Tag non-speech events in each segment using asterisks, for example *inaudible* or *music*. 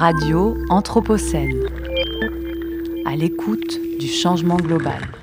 Radio Anthropocène. À l'écoute du changement global.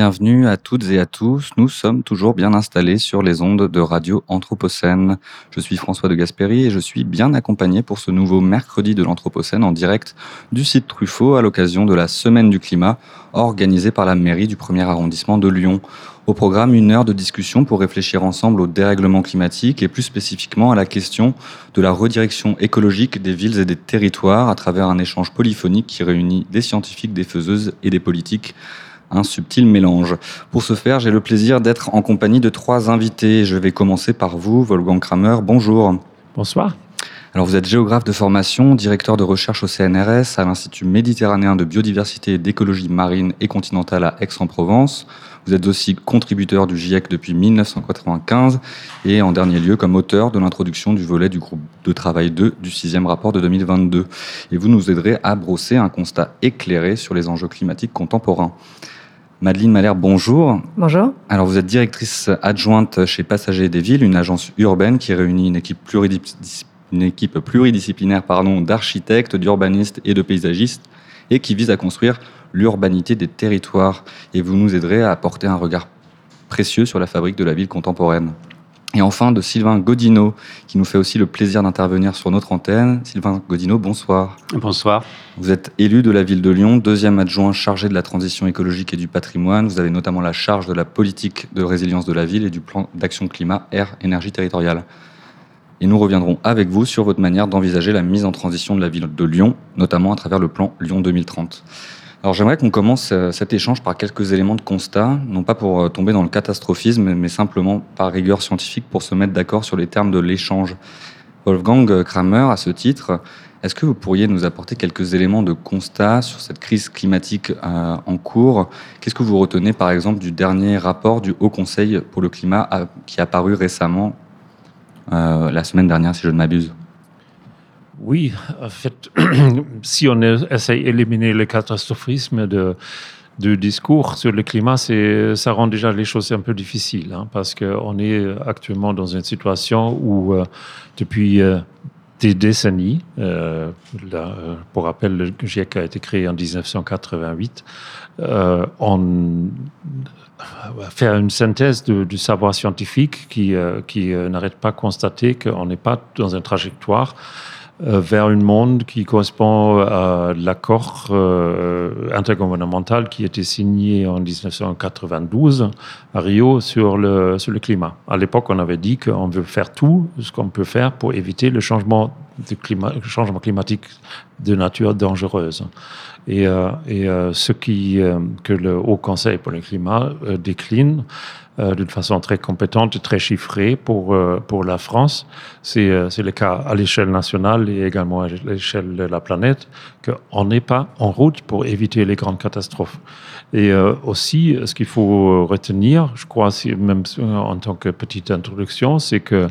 Bienvenue à toutes et à tous. Nous sommes toujours bien installés sur les ondes de Radio Anthropocène. Je suis François de Gasperi et je suis bien accompagné pour ce nouveau mercredi de l'Anthropocène en direct du site Truffaut à l'occasion de la Semaine du climat organisée par la mairie du premier arrondissement de Lyon. Au programme, une heure de discussion pour réfléchir ensemble au dérèglement climatique et plus spécifiquement à la question de la redirection écologique des villes et des territoires à travers un échange polyphonique qui réunit des scientifiques, des faiseuses et des politiques un subtil mélange. Pour ce faire, j'ai le plaisir d'être en compagnie de trois invités. Je vais commencer par vous, Wolfgang Kramer. Bonjour. Bonsoir. Alors vous êtes géographe de formation, directeur de recherche au CNRS, à l'Institut méditerranéen de biodiversité et d'écologie marine et continentale à Aix-en-Provence. Vous êtes aussi contributeur du GIEC depuis 1995 et en dernier lieu comme auteur de l'introduction du volet du groupe de travail 2 du sixième rapport de 2022. Et vous nous aiderez à brosser un constat éclairé sur les enjeux climatiques contemporains. Madeleine Malher, bonjour. Bonjour. Alors vous êtes directrice adjointe chez Passagers des Villes, une agence urbaine qui réunit une équipe, une équipe pluridisciplinaire d'architectes, d'urbanistes et de paysagistes et qui vise à construire l'urbanité des territoires. Et vous nous aiderez à apporter un regard précieux sur la fabrique de la ville contemporaine. Et enfin, de Sylvain Godino, qui nous fait aussi le plaisir d'intervenir sur notre antenne. Sylvain Godino, bonsoir. Bonsoir. Vous êtes élu de la ville de Lyon, deuxième adjoint chargé de la transition écologique et du patrimoine. Vous avez notamment la charge de la politique de résilience de la ville et du plan d'action climat, air, énergie territoriale. Et nous reviendrons avec vous sur votre manière d'envisager la mise en transition de la ville de Lyon, notamment à travers le plan Lyon 2030. Alors j'aimerais qu'on commence euh, cet échange par quelques éléments de constat, non pas pour euh, tomber dans le catastrophisme, mais simplement par rigueur scientifique pour se mettre d'accord sur les termes de l'échange. Wolfgang Kramer, à ce titre, est-ce que vous pourriez nous apporter quelques éléments de constat sur cette crise climatique euh, en cours? Qu'est-ce que vous retenez par exemple du dernier rapport du Haut Conseil pour le climat qui a paru récemment, la semaine dernière si je ne m'abuse? Oui, en fait, *clears throat* si on essaie d'éliminer le catastrophisme du discours sur le climat, ça rend déjà les choses un peu difficiles, hein, parce qu'on est actuellement dans une situation où, euh, depuis euh, des décennies, euh, pour rappel, le GIEC a été créé en 1988, on faire une synthèse du savoir scientifique qui, qui n'arrête pas de constater qu'on n'est pas dans une trajectoire vers un monde qui correspond à l'accord euh, intergouvernemental qui été signé en 1992 à Rio sur le, sur le climat. À l'époque, on avait dit qu'on veut faire tout ce qu'on peut faire pour éviter le changement, de climat, le changement climatique de nature dangereuse. Et, euh, et ce qui, que le Haut Conseil pour le climat décline, euh, d'une façon très compétente très chiffrée pour, euh, pour la France. Euh, c'est le cas à l'échelle nationale et également à l'échelle de la planète, qu'on n'est pas en route pour éviter les grandes catastrophes. Et aussi, ce qu'il faut retenir, je crois, même en tant que petite introduction, c'est que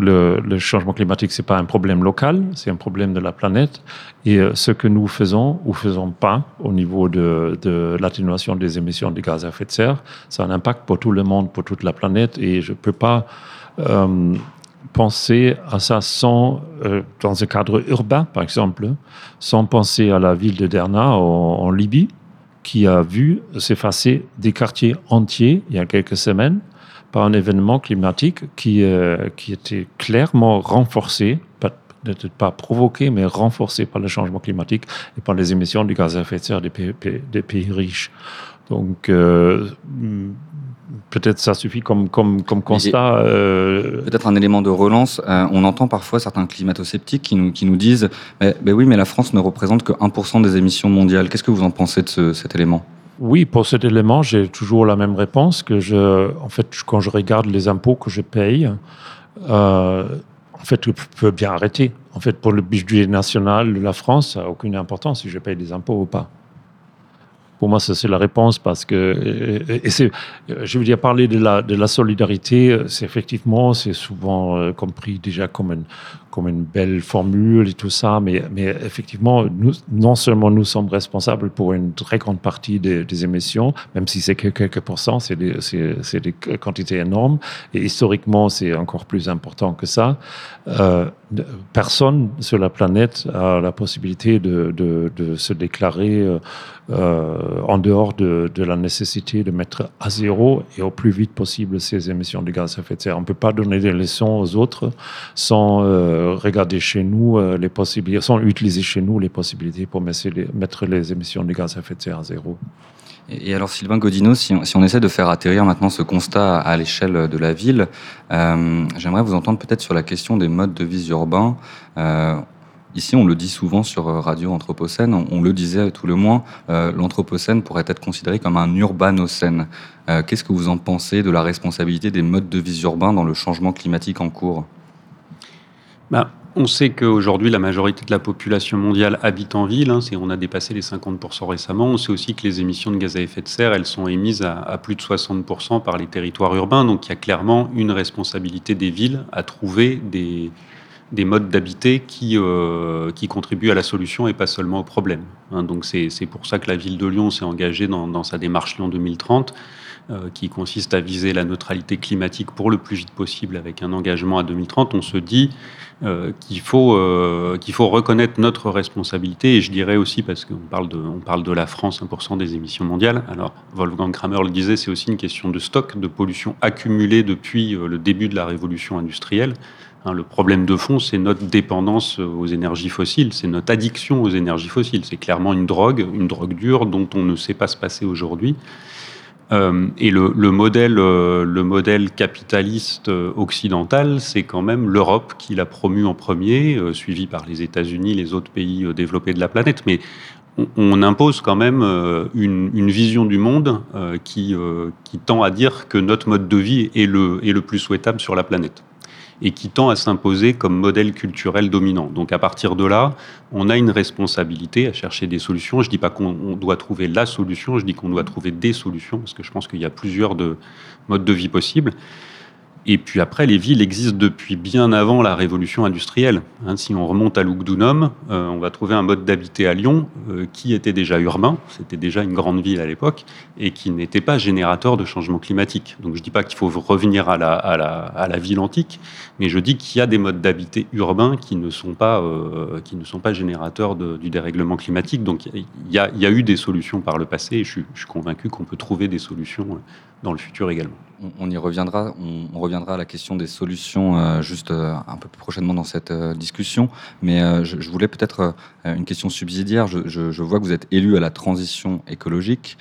le, changement climatique, ce n'est pas un problème local, c'est un problème de la planète. Et euh, ce que nous faisons ou faisons pas au niveau de, l'atténuation des émissions de gaz à effet de serre, ça a un impact pour tout le monde, pour toute la planète. Et je ne peux pas euh, penser à ça sans, euh, dans un cadre urbain, par exemple, sans penser à la ville de Derna en Libye, qui a vu s'effacer des quartiers entiers il y a quelques semaines par un événement climatique qui, euh, qui était clairement renforcé, peut-être pas provoqué, mais renforcé par le changement climatique et par les émissions de gaz à effet de serre des pays, des pays riches. Donc, euh, peut-être ça suffit comme, comme, comme constat. Euh, peut-être un élément de relance. on entend parfois certains climato-sceptiques qui nous, qui nous disent mais, oui, mais la France ne représente que 1% des émissions mondiales. Qu'est-ce que vous en pensez de cet élément? Oui, pour cet élément, j'ai toujours la même réponse que je, en fait, quand je regarde les impôts que je paye, euh, en fait, je peux bien arrêter. En fait, pour le budget national de la France, ça n'a aucune importance si je paye des impôts ou pas. Pour moi, ça c'est la réponse parce que je veux dire parler de la de la solidarité, c'est effectivement c'est souvent euh, compris déjà comme une comme une belle formule et tout ça, mais mais effectivement nous non seulement nous sommes responsables pour une très grande partie des, émissions, même si c'est que quelques pourcents, c'est des des quantités énormes et historiquement c'est encore plus important que ça. Euh, personne sur la planète a la possibilité de, de, se déclarer euh, en dehors de, de, la nécessité de mettre à zéro et au plus vite possible ces émissions de gaz à effet de serre. On ne peut pas donner des leçons aux autres sans euh, regarder chez nous les possibilités, sans utiliser chez nous les possibilités pour mettre les émissions de gaz à effet de serre à zéro. Et alors Sylvain Godino, si on, essaie de faire atterrir maintenant ce constat à l'échelle de la ville, euh, j'aimerais vous entendre peut-être sur la question des modes de vie urbains. Euh, ici, on le dit souvent sur Radio Anthropocène, on, le disait tout le moins, euh, l'Anthropocène pourrait être considéré comme un urbanocène. Qu'est-ce que vous en pensez de la responsabilité des modes de vie urbains dans le changement climatique en cours? Bah, on sait qu'aujourd'hui, la majorité de la population mondiale habite en ville. Hein, on a dépassé les 50% récemment. On sait aussi que les émissions de gaz à effet de serre, elles sont émises à, plus de 60% par les territoires urbains. Donc il y a clairement une responsabilité des villes à trouver des, modes d'habiter qui, euh, qui contribuent à la solution et pas seulement au problème. Hein. donc c'est pour ça que la ville de Lyon s'est engagée dans, dans sa démarche Lyon 2030 euh, qui consiste à viser la neutralité climatique pour le plus vite possible avec un engagement à 2030, on se dit euh, qu'il faut, euh, faut reconnaître notre responsabilité. Et je dirais aussi, parce qu'on parle de, on parle de la France, 1% des émissions mondiales. Alors, Wolfgang Kramer le disait, c'est aussi une question de stock, de pollution accumulée depuis le début de la révolution industrielle. Hein, le problème de fond, c'est notre dépendance aux énergies fossiles, c'est notre addiction aux énergies fossiles. C'est clairement une drogue, une drogue dure dont on ne sait pas se passer aujourd'hui. Euh, et le, modèle, euh, le modèle capitaliste euh, occidental, c'est quand même l'Europe qui l'a promu en premier, suivi par les États-Unis, les autres pays développés de la planète. Mais on, impose quand même une, vision du monde qui, qui, tend à dire que notre mode de vie est le, est le plus souhaitable sur la planète et qui tend à s'imposer comme modèle culturel dominant. Donc à partir de là, on a une responsabilité à chercher des solutions. Je ne dis pas qu'on doit trouver la solution, je dis qu'on doit trouver des solutions, parce que je pense qu'il y a plusieurs de modes de vie possibles. Et puis après, les villes existent depuis bien avant la révolution industrielle. Hein, si on remonte à Lugdunum, euh, on va trouver un mode d'habiter à Lyon euh, qui était déjà urbain, c'était déjà une grande ville à l'époque, et qui n'était pas générateur de changement climatique. Donc je ne dis pas qu'il faut revenir à la, à, la, à la, ville antique, mais je dis qu'il y a des modes d'habiter urbains qui ne sont pas, euh, qui ne sont pas générateurs du dérèglement climatique. Donc il y, y a eu des solutions par le passé, et je je suis convaincu qu'on peut trouver des solutions dans le futur également. On, y reviendra. On, reviendra à la question des solutions euh, juste euh, un peu plus prochainement dans cette euh, discussion. Mais je, voulais peut-être une question subsidiaire. Je, vois que vous êtes élu à la transition écologique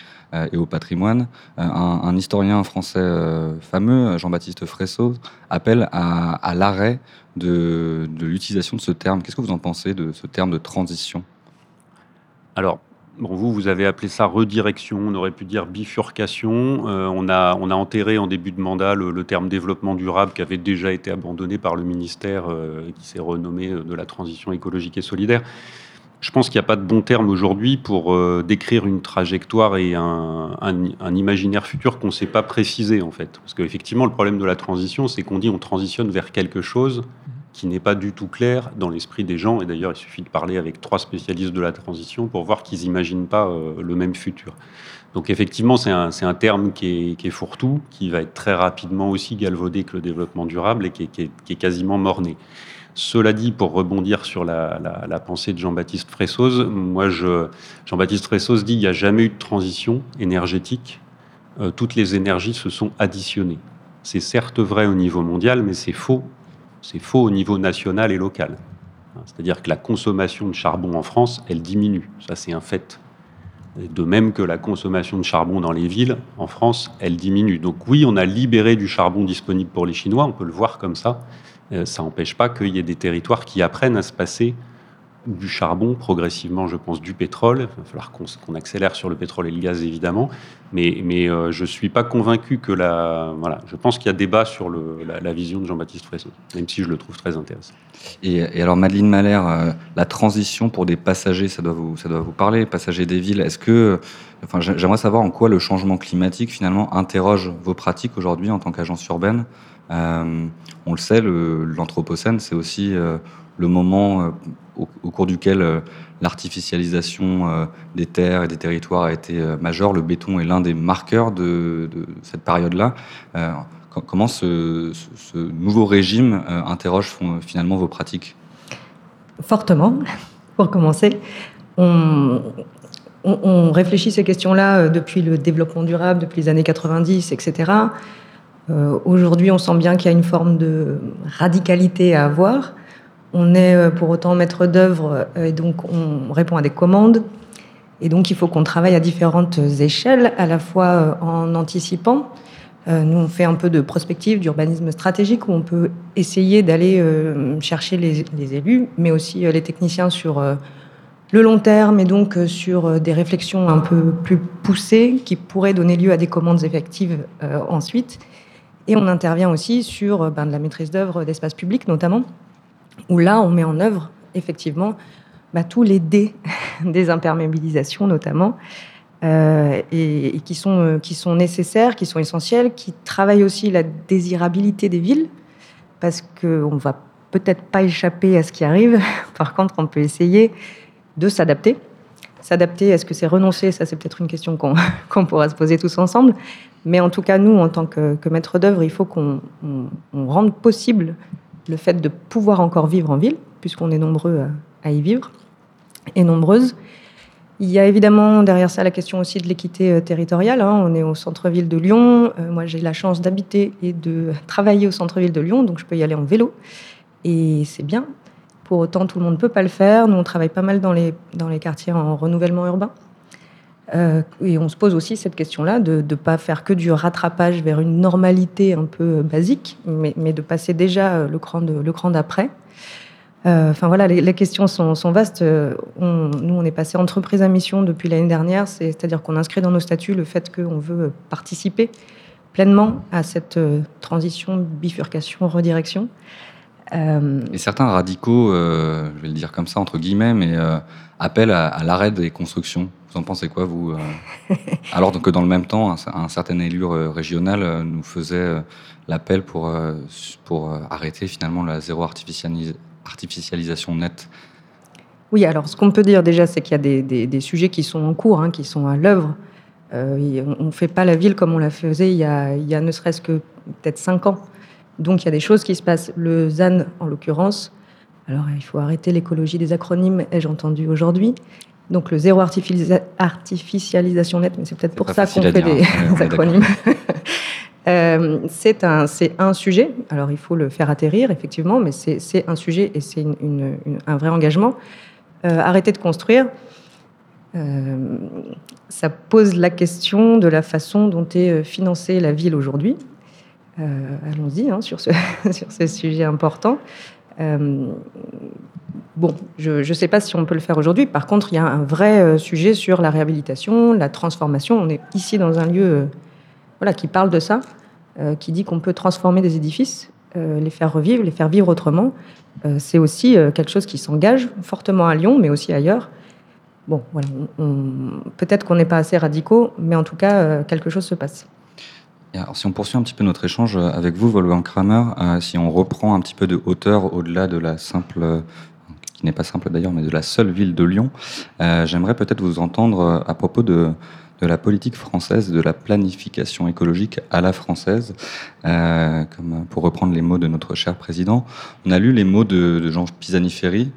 et au patrimoine. Un, historien français fameux, Jean-Baptiste Fresso, appelle à, l'arrêt de, de l'utilisation de ce terme. Qu'est-ce que vous en pensez de ce terme de transition? Alors, Bon, vous, vous avez appelé ça redirection, on aurait pu dire bifurcation. Euh, on, a, on a enterré en début de mandat le, terme développement durable qui avait déjà été abandonné par le ministère euh, qui s'est renommé euh, de la transition écologique et solidaire. Je pense qu'il n'y a pas de bon terme aujourd'hui pour décrire une trajectoire et un, un imaginaire futur qu'on ne sait pas préciser en fait. Parce qu'effectivement, le problème de la transition, c'est qu'on dit on transitionne vers quelque chose qui n'est pas du tout clair dans l'esprit des gens. Et d'ailleurs, il suffit de parler avec trois spécialistes de la transition pour voir qu'ils n'imaginent pas euh, le même futur. Donc effectivement, c'est un, terme qui est, qui fourre-tout, qui va être très rapidement aussi galvaudé que le développement durable et qui est, qui est, quasiment morné. Cela dit, pour rebondir sur la, pensée de Jean-Baptiste Fressoz, moi, Jean-Baptiste Fressoz dit qu'il n'y a jamais eu de transition énergétique. Euh, toutes les énergies se sont additionnées. C'est certes vrai au niveau mondial, mais c'est faux c'est faux au niveau national et local. C'est-à-dire que la consommation de charbon en France, elle diminue. Ça, c'est un fait. De même que la consommation de charbon dans les villes, en France, elle diminue. Donc oui, on a libéré du charbon disponible pour les Chinois, on peut le voir comme ça. Euh, ça n'empêche pas qu'il y ait des territoires qui apprennent à se passer du charbon, progressivement, je pense, du pétrole. Il va falloir qu'on accélère sur le pétrole et le gaz, évidemment. Mais, mais euh, je ne suis pas convaincu que la. Voilà, je pense qu'il y a débat sur le, la, vision de Jean-Baptiste Fresson, même si je le trouve très intéressant. Et, alors, Madeleine Malher, euh, la transition pour des passagers, ça doit vous, ça doit vous parler, passagers des villes. Est-ce que. Enfin, j'aimerais savoir en quoi le changement climatique, finalement, interroge vos pratiques aujourd'hui en tant qu'agence urbaine. Euh, on le sait, l'Anthropocène, c'est aussi le moment au, cours duquel euh, l'artificialisation euh, des terres et des territoires a été euh, majeure. Le béton est l'un des marqueurs de, cette période-là. comment ce, nouveau régime interroge finalement vos pratiques? Fortement, *laughs* pour commencer. On, on, réfléchit ces questions-là depuis le développement durable, depuis les années 90, etc. Aujourd'hui, on sent bien qu'il y a une forme de radicalité à avoir. On est euh, pour autant maître d'œuvre et donc on répond à des commandes. Et donc il faut qu'on travaille à différentes échelles, à la fois en anticipant. Nous, on fait un peu de prospective, d'urbanisme stratégique, où on peut essayer d'aller chercher les, élus, mais aussi les techniciens sur le long terme et donc euh, sur euh, des réflexions un peu plus poussées qui pourraient donner lieu à des commandes effectives euh, ensuite. Et on intervient aussi sur ben, de la maîtrise d'œuvre d'espace public notamment, où là on met en œuvre effectivement ben, tous les dés *laughs* des imperméabilisations notamment, et, qui, sont, qui sont nécessaires, qui sont essentiels, qui travaillent aussi la désirabilité des villes, parce qu'on ne va peut-être pas échapper à ce qui arrive, *laughs* par contre on peut essayer de s'adapter. S'adapter, est-ce que c'est renoncer Ça, c'est peut-être une question *laughs* qu'on pourra se poser tous ensemble. Mais en tout cas, nous, en tant que, maître d'œuvre, il faut qu'on rende possible le fait de pouvoir encore vivre en ville, puisqu'on est nombreux à, y vivre et nombreuses. Il y a évidemment derrière ça la question aussi de l'équité euh, territoriale. Hein. On est au centre-ville de Lyon. Euh, moi, j'ai la chance d'habiter et de *laughs* travailler au centre-ville de Lyon, donc je peux y aller en vélo. Et c'est bien. Pour autant, tout le monde ne peut pas le faire. Nous, on travaille pas mal dans les, dans les quartiers en renouvellement urbain. Euh, et on se pose aussi cette question-là de ne pas faire que du rattrapage vers une normalité un peu basique, mais, de passer déjà le cran, de, le cran d'après. Euh, enfin voilà, les, questions sont, vastes. Nous, on est passé entreprise à mission depuis l'année dernière, c'est-à-dire qu'on inscrit dans nos statuts le fait qu'on veut participer pleinement à cette euh, transition, bifurcation, redirection. Euh, et certains radicaux, euh, je vais le dire comme ça entre guillemets, euh, appellent à, l'arrêt des constructions. En pensez quoi, vous *laughs* Alors que dans le même temps, un, certain élu régional nous faisait l'appel pour, pour arrêter finalement la zéro artificialisation nette. Oui, alors ce qu'on peut dire déjà, c'est qu'il y a des, des, sujets qui sont en cours, hein, qui sont à l'œuvre. on ne fait pas la ville comme on la faisait il y a, il y a ne serait-ce que peut-être cinq ans. Donc il y a des choses qui se passent. Le ZAN, en l'occurrence, alors il faut arrêter l'écologie des acronymes, ai-je entendu aujourd'hui. Donc le zéro artificialisation nette, mais c'est peut-être pour ça qu'on fait des acronymes. *laughs* Euh, c'est un, un sujet, alors il faut le faire atterrir, effectivement, mais c'est un sujet et c'est une, un vrai engagement. Euh, arrêter de construire, euh, ça pose la question de la façon dont est financée la ville aujourd'hui. Allons-y hein, sur, ce, *laughs* sur ce sujet important. Euh, bon, je ne sais pas si on peut le faire aujourd'hui. Par contre, il y a un vrai euh, sujet sur la réhabilitation, la transformation. On est ici dans un lieu voilà, qui parle de ça, qui dit qu'on peut transformer des édifices, les faire revivre, les faire vivre autrement. C'est aussi quelque chose qui s'engage fortement à Lyon, mais aussi ailleurs. Bon, voilà, peut-être qu'on n'est pas assez radicaux, mais en tout cas, quelque chose se passe. Alors, si on poursuit un petit peu notre échange avec vous, Wolfgang Kramer, euh, si on reprend un petit peu de hauteur au-delà de la simple, qui n'est pas simple d'ailleurs, mais de la seule ville de Lyon, euh, j'aimerais peut-être vous entendre à propos de, la politique française, de la planification écologique à la française, euh, comme pour reprendre les mots de notre cher président. On a lu les mots de, de Jean Pisani-Ferry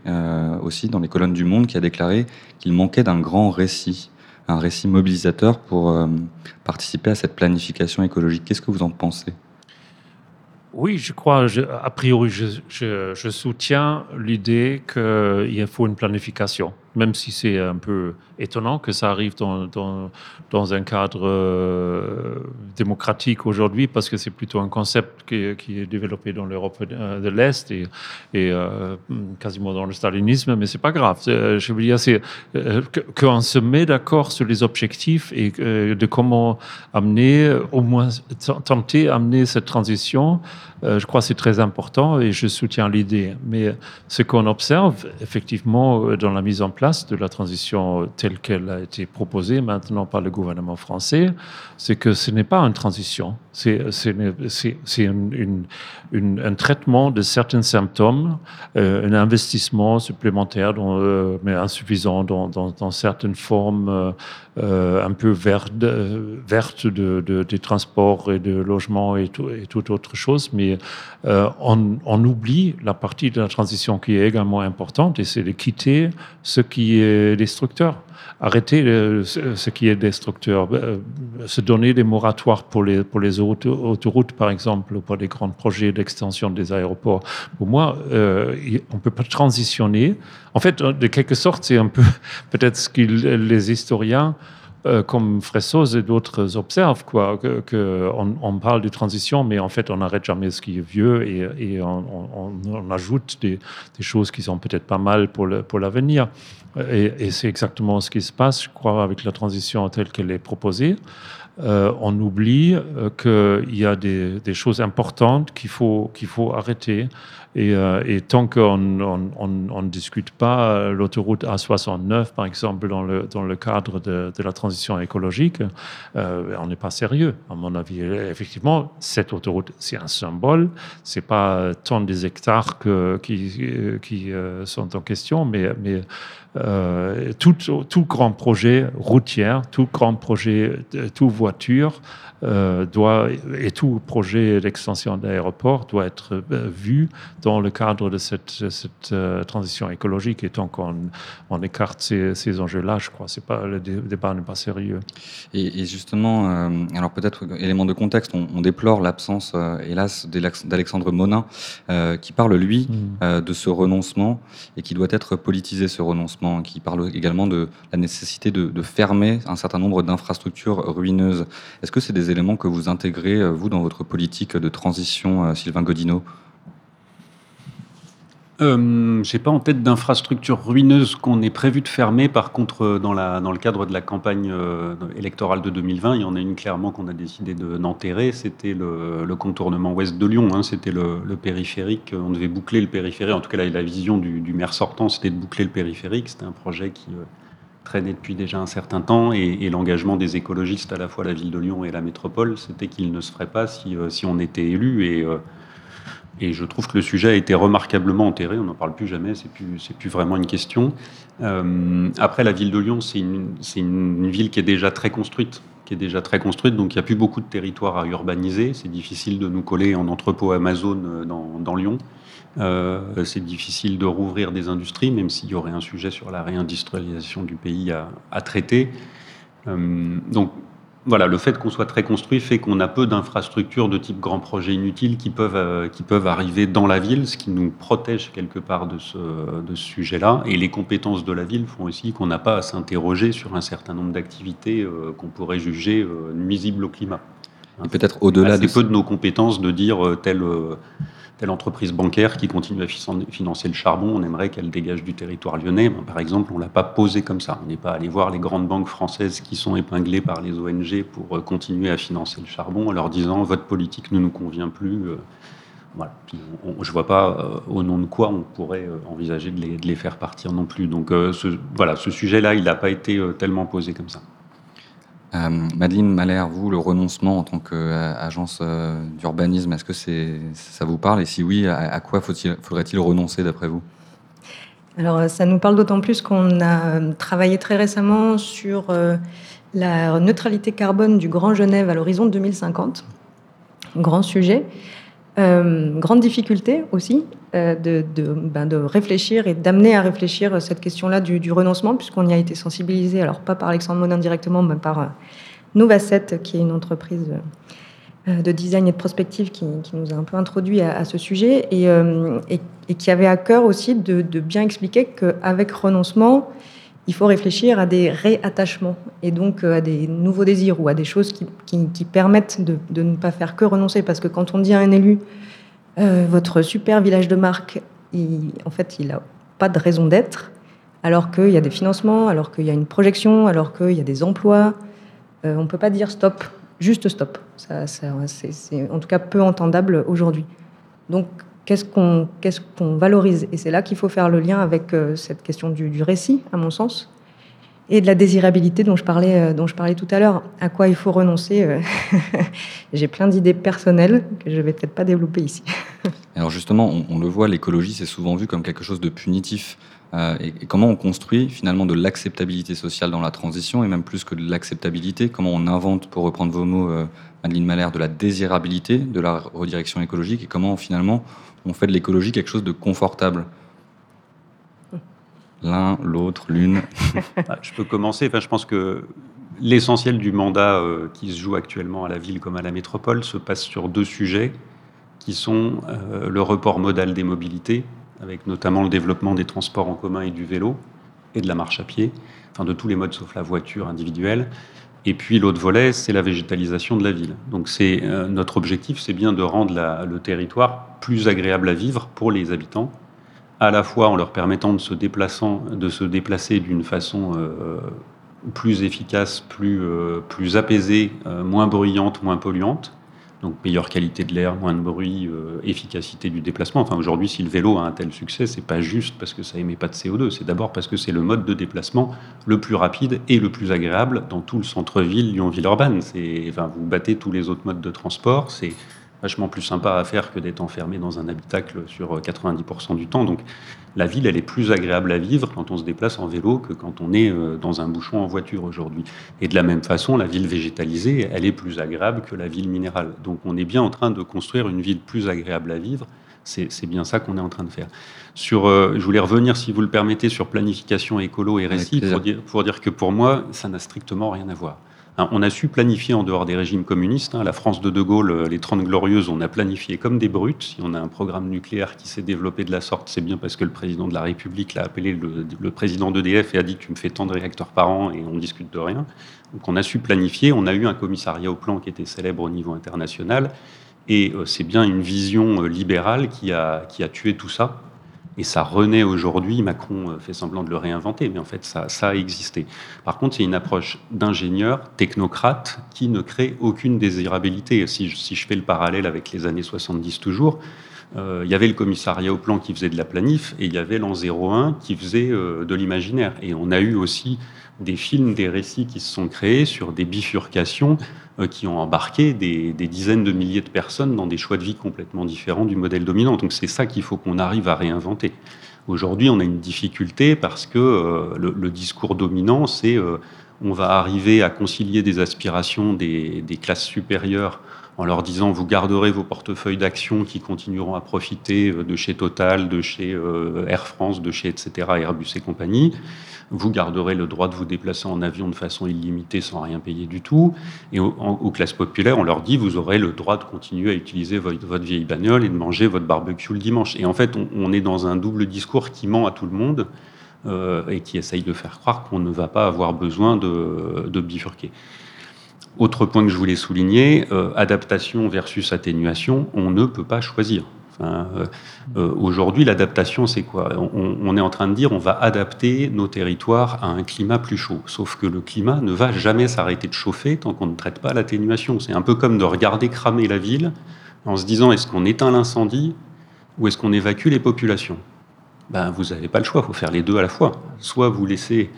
aussi dans les colonnes du Monde qui a déclaré qu'il manquait d'un grand récit un récit mobilisateur pour euh, participer à cette planification écologique. Qu'est-ce que vous en pensez? Oui, je crois, a priori, je, soutiens l'idée qu'il faut une planification, même si c'est un peu étonnant que ça arrive dans, dans, un cadre euh, démocratique aujourd'hui, parce que c'est plutôt un concept qui, est développé dans l'Europe de, l'Est et, euh, quasiment dans le stalinisme, mais c'est pas grave. Je veux dire, c'est euh, qu'on se met d'accord sur les objectifs et de comment amener, au moins tenter d'amener cette transition euh, je crois que c'est très important et je soutiens l'idée. Mais ce qu'on observe effectivement euh, dans la mise en place de la transition telle qu'elle a été proposée maintenant par le gouvernement français, c'est que ce n'est pas une transition, c'est un traitement de certains symptômes, euh, un investissement supplémentaire, euh, mais insuffisant dans, dans, certaines formes euh, un peu verte, verte de, des transports et de logements et, tout, et toute autre chose, mais on, on oublie la partie de la transition qui est également importante, et c'est de quitter ce qui est destructeur. Arrêter ce qui est destructeur. Euh, se donner des moratoires pour les, pour les autoroutes, par exemple, ou pour des grands projets d'extension des aéroports. Pour moi, euh, on ne peut pas transitionner. En fait, de quelque sorte, c'est un peu *laughs* peut-être ce que les historiens euh, comme Fressos et d'autres observent, quoi, que, on, parle de transition, mais en fait, on n'arrête jamais ce qui est vieux et, on, ajoute des, choses qui sont peut-être pas mal pour l'avenir. Et c'est exactement ce qui se passe, je crois, avec la transition telle qu'elle est proposée. Euh, on oublie euh, qu'il y a des, des choses importantes qu'il faut, qu'il faut arrêter euh, et, tant qu'on ne discute pas l'autoroute A69, par exemple, dans le, cadre de, la transition écologique, euh, on n'est pas sérieux, à mon avis. Effectivement, cette autoroute, c'est un symbole. C'est pas tant des hectares qui, euh, sont en question, mais tout, tout, grand projet routier, tout grand projet, tout voiture, euh, doit, et tout projet d'extension d'aéroport doit être euh, vu dans le cadre de cette, cette euh, transition écologique. Et tant qu'on on écarte ces, ces enjeux-là, je crois, pas le débat n'est pas sérieux. Et, justement, alors peut-être élément de contexte, on, déplore l'absence, hélas, d'Alexandre Monin, qui parle lui mm. de ce renoncement et qui doit être politisé ce renoncement, qui parle également de la nécessité de, de fermer un certain nombre d'infrastructures ruineuses. Est-ce que c'est des éléments que vous intégrez, euh, vous, dans votre politique de transition, euh, Sylvain Godino euh, Je n'ai pas en tête d'infrastructures ruineuses qu'on ait prévu de fermer. Par contre, dans, la, dans le cadre de la campagne électorale de 2020, il y en a une clairement qu'on a décidé d'enterrer. C'était le, contournement ouest de Lyon. Hein. c'était le, périphérique. On devait boucler le périphérique. En tout cas, la, vision du, maire sortant, c'était de boucler le périphérique. C'était un projet qui traînait depuis déjà un certain temps et, l'engagement des écologistes à la fois la ville de Lyon et la métropole, c'était qu'il ne se ferait pas si, euh, si on était élu et, euh, et je trouve que le sujet a été remarquablement enterré, on n'en parle plus jamais, c'est plus, c'est plus vraiment une question. Euh, après, la ville de Lyon, c'est une, c'est une ville qui est déjà très construite, qui est déjà très construite, donc il n'y a plus beaucoup de territoire à urbaniser. C'est difficile de nous coller en entrepôt Amazon dans, dans Lyon. Euh, c'est difficile de rouvrir des industries, même s'il y aurait un sujet sur la réindustrialisation du pays à, traiter. Euh, donc voilà, le fait qu'on soit très construit fait qu'on a peu d'infrastructures de type inutiles qui peuvent, euh, qui peuvent arriver dans la ville, ce qui nous protège quelque part de ce, de ce sujet-là. Et les compétences de la ville font aussi qu'on n'a pas à s'interroger sur un certain nombre d'activités qu'on pourrait juger nuisibles au climat. Et peut-être au-delà de... peu de nos compétences de dire telle telle entreprise bancaire qui continue à financer le charbon, on aimerait qu'elle dégage du territoire lyonnais. Ben, par exemple, on ne l'a pas posé comme ça. On n'est pas allé voir les grandes banques françaises qui sont épinglées par les ONG pour euh, continuer à financer le charbon en leur disant votre politique ne nous convient plus. Euh, voilà. je ne vois pas euh, au nom de quoi on pourrait envisager de les, faire partir non plus. Donc ce, voilà, ce sujet-là, il n'a pas été tellement posé comme ça. Euh, Madeleine Malher, vous, le renoncement en tant qu'agence euh, d'urbanisme, est-ce que ça vous parle? Et si oui, à, quoi faudrait-il renoncer d'après vous? Alors, euh, ça nous parle d'autant plus qu'on a travaillé très récemment sur la neutralité carbone du Grand Genève à l'horizon 2050. Grand sujet. Grande difficulté aussi de, de, ben de, réfléchir et d'amener à réfléchir cette question-là du, renoncement, puisqu'on y a été sensibilisé, alors pas par Alexandre Monin directement, mais par Novacet, qui est une entreprise euh, de design et de prospective qui, nous a un peu introduit à, ce sujet euh, et, et, qui avait à cœur aussi de, bien expliquer qu'avec renoncement, il faut réfléchir à des réattachements et donc euh, à des nouveaux désirs ou à des choses qui, permettent de, ne pas faire que renoncer. Parce que quand on dit à un élu, votre super village de marque, en fait, il n'a pas de raison d'être, alors qu'il y a des financements, alors qu'il y a une projection, alors qu'il y a des emplois, euh, on ne peut pas dire stop, juste stop. Ça, c'est en tout cas peu entendable aujourd'hui. Donc, qu'est-ce qu'on valorise. Et c'est là qu'il faut faire le lien avec cette question du, du, récit, à mon sens, et de la désirabilité dont je parlais, dont je parlais tout à l'heure. À quoi il faut renoncer *laughs* J'ai plein d'idées personnelles que je vais peut-être pas développer ici. *laughs* Alors justement, on, on le voit, l'écologie, c'est souvent vu comme quelque chose de punitif. Euh, et, comment on construit finalement de l'acceptabilité sociale dans la transition, et même plus que de l'acceptabilité, comment on invente, pour reprendre vos mots, euh, Madeleine Malher, de la désirabilité de la redirection écologique, et comment finalement on fait de l'écologie quelque chose de confortable L'un, l'autre, l'une. *laughs* Ah, je peux commencer. Enfin, je pense que l'essentiel du mandat euh, qui se joue actuellement à la ville comme à la métropole se passe sur deux sujets qui sont le report modal des mobilités avec notamment le développement des transports en commun et du vélo, et de la marche à pied, enfin de tous les modes sauf la voiture individuelle. Et puis l'autre volet, c'est la végétalisation de la ville. Donc c'est euh, notre objectif, c'est bien de rendre le territoire plus agréable à vivre pour les habitants, à la fois en leur permettant de se, déplaçant, de se déplacer d'une façon euh, plus efficace, plus, euh, plus apaisée, moins bruyante, moins polluante, donc meilleure qualité de l'air, moins de bruit, euh, efficacité du déplacement. Enfin aujourd'hui, si le vélo a un tel succès, c'est pas juste parce que ça émet pas de CO2, c'est d'abord parce que c'est le mode de déplacement le plus rapide et le plus agréable dans tout le centre-ville Lyon-Villeurbanne. Enfin, vous battez tous les autres modes de transport, c'est vachement plus sympa à faire que d'être enfermé dans un habitacle sur 90% du temps. Donc la ville, elle est plus agréable à vivre quand on se déplace en vélo que quand on est euh, dans un bouchon en voiture aujourd'hui. Et de la même façon, la ville végétalisée, elle est plus agréable que la ville minérale. Donc on est bien en train de construire une ville plus agréable à vivre. C'est bien ça qu'on est en train de faire. Sur, euh, je voulais revenir, si vous le permettez, sur planification écolo et récit, pour dire, pour dire que pour moi, ça n'a strictement rien à voir. Hein, on a su planifier en dehors des régimes communistes. Hein, la France de De Gaulle, euh, les 30 glorieuses, on a planifié comme des brutes. Si on a un programme nucléaire qui s'est développé de la sorte, c'est bien parce que le président de la République l'a appelé le, président d'EDF et a dit Tu me fais tant de réacteurs par an et on discute de rien. Donc on a su planifier. On a eu un commissariat au plan qui était célèbre au niveau international. Et euh, c'est bien une vision euh, libérale qui qui a tué tout ça et ça renaît aujourd'hui. Macron euh, fait semblant de le réinventer, mais en fait, ça, a existé. Par contre, c'est une approche d'ingénieur, technocrate, qui ne crée aucune désirabilité. Si je, fais le parallèle avec les années 70 toujours, euh, il y avait le commissariat au plan qui faisait de la planif, et il y avait l'an 01 qui faisait euh, de l'imaginaire. Et on a eu aussi des films, des récits qui se sont créés sur des bifurcations euh, qui ont embarqué des, dizaines de milliers de personnes dans des choix de vie complètement différents du modèle dominant. Donc c'est ça qu'il faut qu'on arrive à réinventer. Aujourd'hui, on a une difficulté parce que euh, le, discours dominant, c'est euh, on va arriver à concilier des aspirations des, des, classes supérieures en leur disant vous garderez vos portefeuilles d'actions qui continueront à profiter de chez Total, de chez Air France, de chez etc. Airbus et compagnie vous garderez le droit de vous déplacer en avion de façon illimitée sans rien payer du tout. Et aux, classes populaires, on leur dit, vous aurez le droit de continuer à utiliser votre, vieille bagnole et de manger votre barbecue le dimanche. Et en fait, on, est dans un double discours qui ment à tout le monde euh, et qui essaye de faire croire qu'on ne va pas avoir besoin de, bifurquer. Autre point que je voulais souligner, euh, adaptation versus atténuation, on ne peut pas choisir. Euh, euh, aujourd'hui, l'adaptation, c'est quoi? On, est en train de dire on va adapter nos territoires à un climat plus chaud. Sauf que le climat ne va jamais s'arrêter de chauffer tant qu'on ne traite pas l'atténuation. C'est un peu comme de regarder cramer la ville en se disant est-ce qu'on éteint l'incendie ou est-ce qu'on évacue les populations? Ben, Vous n'avez pas le choix, il faut faire les deux à la fois. Soit vous laissez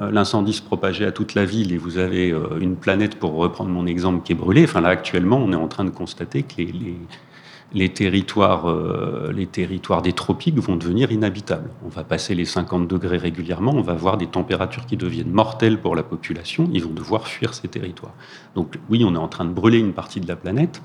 euh, l'incendie se propager à toute la ville et vous avez une planète, pour reprendre mon exemple, qui est brûlée. Enfin là, actuellement, on est en train de constater que les, les territoires, euh, les territoires des tropiques vont devenir inhabitables. On va passer les 50 degrés régulièrement, on va voir des températures qui deviennent mortelles pour la population, ils vont devoir fuir ces territoires. Donc oui, on est en train de brûler une partie de la planète,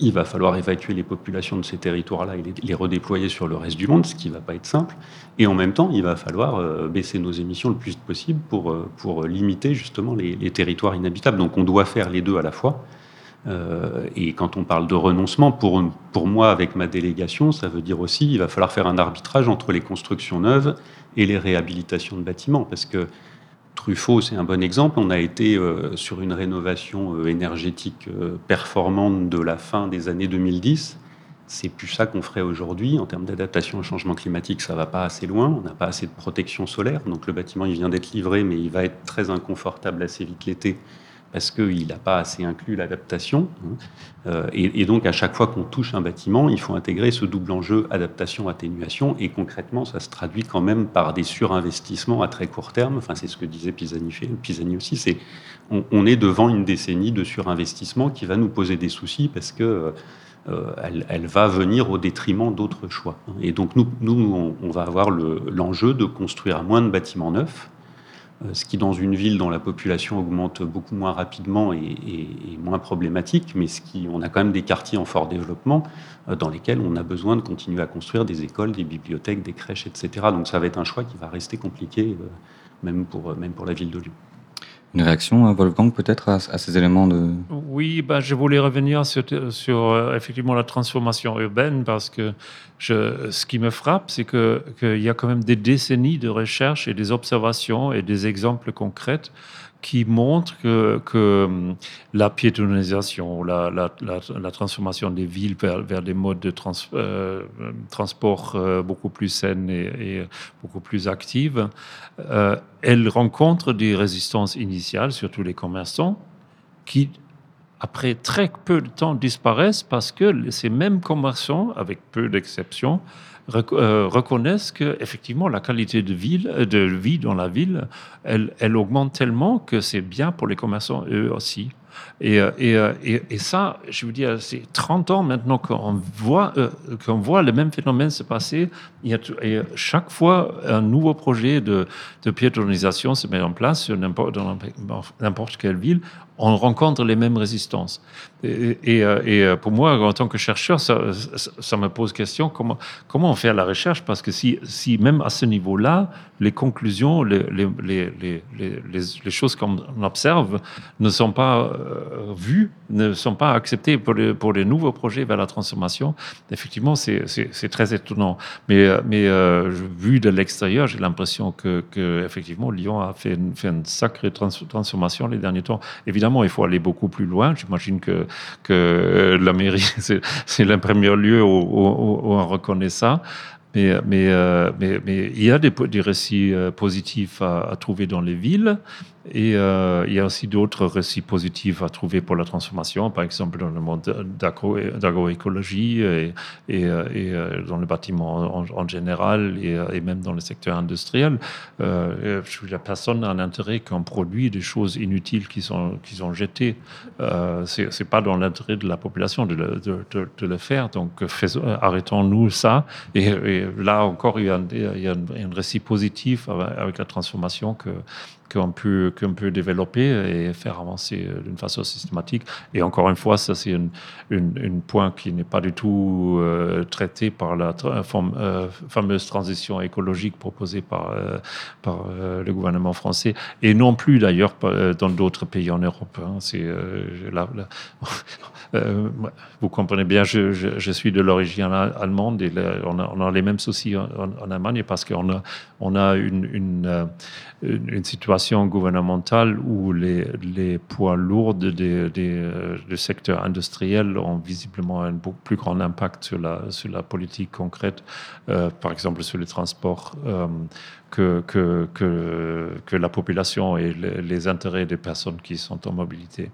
il va falloir évacuer les populations de ces territoires-là et les, redéployer sur le reste du monde, ce qui ne va pas être simple. Et en même temps, il va falloir euh, baisser nos émissions le plus possible pour, euh, pour limiter justement les, les territoires inhabitables. Donc on doit faire les deux à la fois. Euh, et quand on parle de renoncement, pour, moi, avec ma délégation, ça veut dire aussi qu'il va falloir faire un arbitrage entre les constructions neuves et les réhabilitations de bâtiments. Parce que Truffaut, c'est un bon exemple. On a été euh, sur une rénovation euh, énergétique performante de la fin des années 2010. C'est plus ça qu'on ferait aujourd'hui. En termes d'adaptation au changement climatique, ça va pas assez loin. On n'a pas assez de protection solaire. Donc le bâtiment, il vient d'être livré, mais il va être très inconfortable assez vite l'été parce qu'il n'a pas assez inclus l'adaptation. Hein. et, donc, à chaque fois qu'on touche un bâtiment, il faut intégrer ce double enjeu adaptation-atténuation. Et concrètement, ça se traduit quand même par des surinvestissements à très court terme. Enfin, c'est ce que disait Pisani, Pisani aussi. On, est devant une décennie de surinvestissement qui va nous poser des soucis parce que euh, elle, va venir au détriment d'autres choix. Et donc nous, on, va avoir l'enjeu de construire moins de bâtiments neufs, euh, ce qui dans une ville dont la population augmente beaucoup moins rapidement est, moins problématique, mais ce qui, on a quand même des quartiers en fort développement euh, dans lesquels on a besoin de continuer à construire des écoles, des bibliothèques, des crèches, etc. Donc ça va être un choix qui va rester compliqué, même, pour, même pour la ville de Lyon. Une réaction, Wolfgang, peut-être à, ces éléments de... Oui, ben, je voulais revenir sur, sur euh, effectivement la transformation urbaine parce que ce qui me frappe, c'est qu'il y a quand même des décennies de recherche et des observations et des exemples concrets qui montre que, que hum, la piétonisation, la, transformation des villes vers, des modes de euh, transport euh, beaucoup plus saines et, beaucoup plus actives, euh, elle rencontre des résistances initiales, surtout les commerçants, qui après très peu de temps disparaissent parce que ces mêmes commerçants, avec peu d'exceptions, euh, reconnaissent que effectivement la qualité de, euh, vie dans la ville, elle, augmente tellement que c'est bien pour les commerçants eux aussi. Et, euh, ça, je veux dire, c'est 30 ans maintenant qu'on voit, qu'on voit le même phénomène se passer. Et chaque fois, un nouveau projet de, de piétonisation se met en place sur dans n'importe quelle ville on rencontre les mêmes résistances. Et, euh, euh, pour moi, en tant que chercheur, ça, me pose question comment, comment on fait la recherche? Parce que si, même à ce niveau-là, les conclusions, les, les, les, choses qu'on observe ne sont pas euh, vues, ne sont pas acceptées pour les, pour les nouveaux projets vers la transformation, effectivement, c'est très étonnant. Mais, mais vu de l'extérieur, j'ai l'impression que, effectivement, Lyon a fait une, fait une sacrée transformation les derniers temps. Il faut aller beaucoup plus loin. J'imagine que, que la mairie, *laughs* c'est le premier lieu où, où, on reconnaît ça. Mais, mais, euh, mais, il y a des, des récits euh, positifs à, trouver dans les villes. Et euh, il y a aussi d'autres récits positifs à trouver pour la transformation, par exemple dans le monde d'agroécologie et, euh, euh, dans le bâtiment en, général et, même dans le secteur industriel. Euh, la personne a un intérêt qu'on produit des choses inutiles qui sont, qui sont jetées. Euh, C'est pas dans l'intérêt de la population de le, le faire. Donc arrêtons-nous ça. Et, là encore, il y a, un, récit positif avec la transformation que qu'on peut, peut développer et faire avancer euh, d'une façon systématique. Et encore une fois, ça c'est un une, point qui n'est pas du tout euh, traité par la euh, fameuse transition écologique proposée par, par le gouvernement français, et non plus d'ailleurs dans d'autres pays en Europe. Hein. Là, *laughs* vous comprenez bien, je, je, suis de l'origine allemande et on, a, on, a, les mêmes soucis en, Allemagne parce qu'on a, on a une, une situation gouvernementale où les, poids lourds des, des, du secteur industriel ont visiblement un beaucoup plus grand impact sur la, politique concrète, euh, par exemple sur les transports, euh, que, la population et les, intérêts des personnes qui sont en mobilité.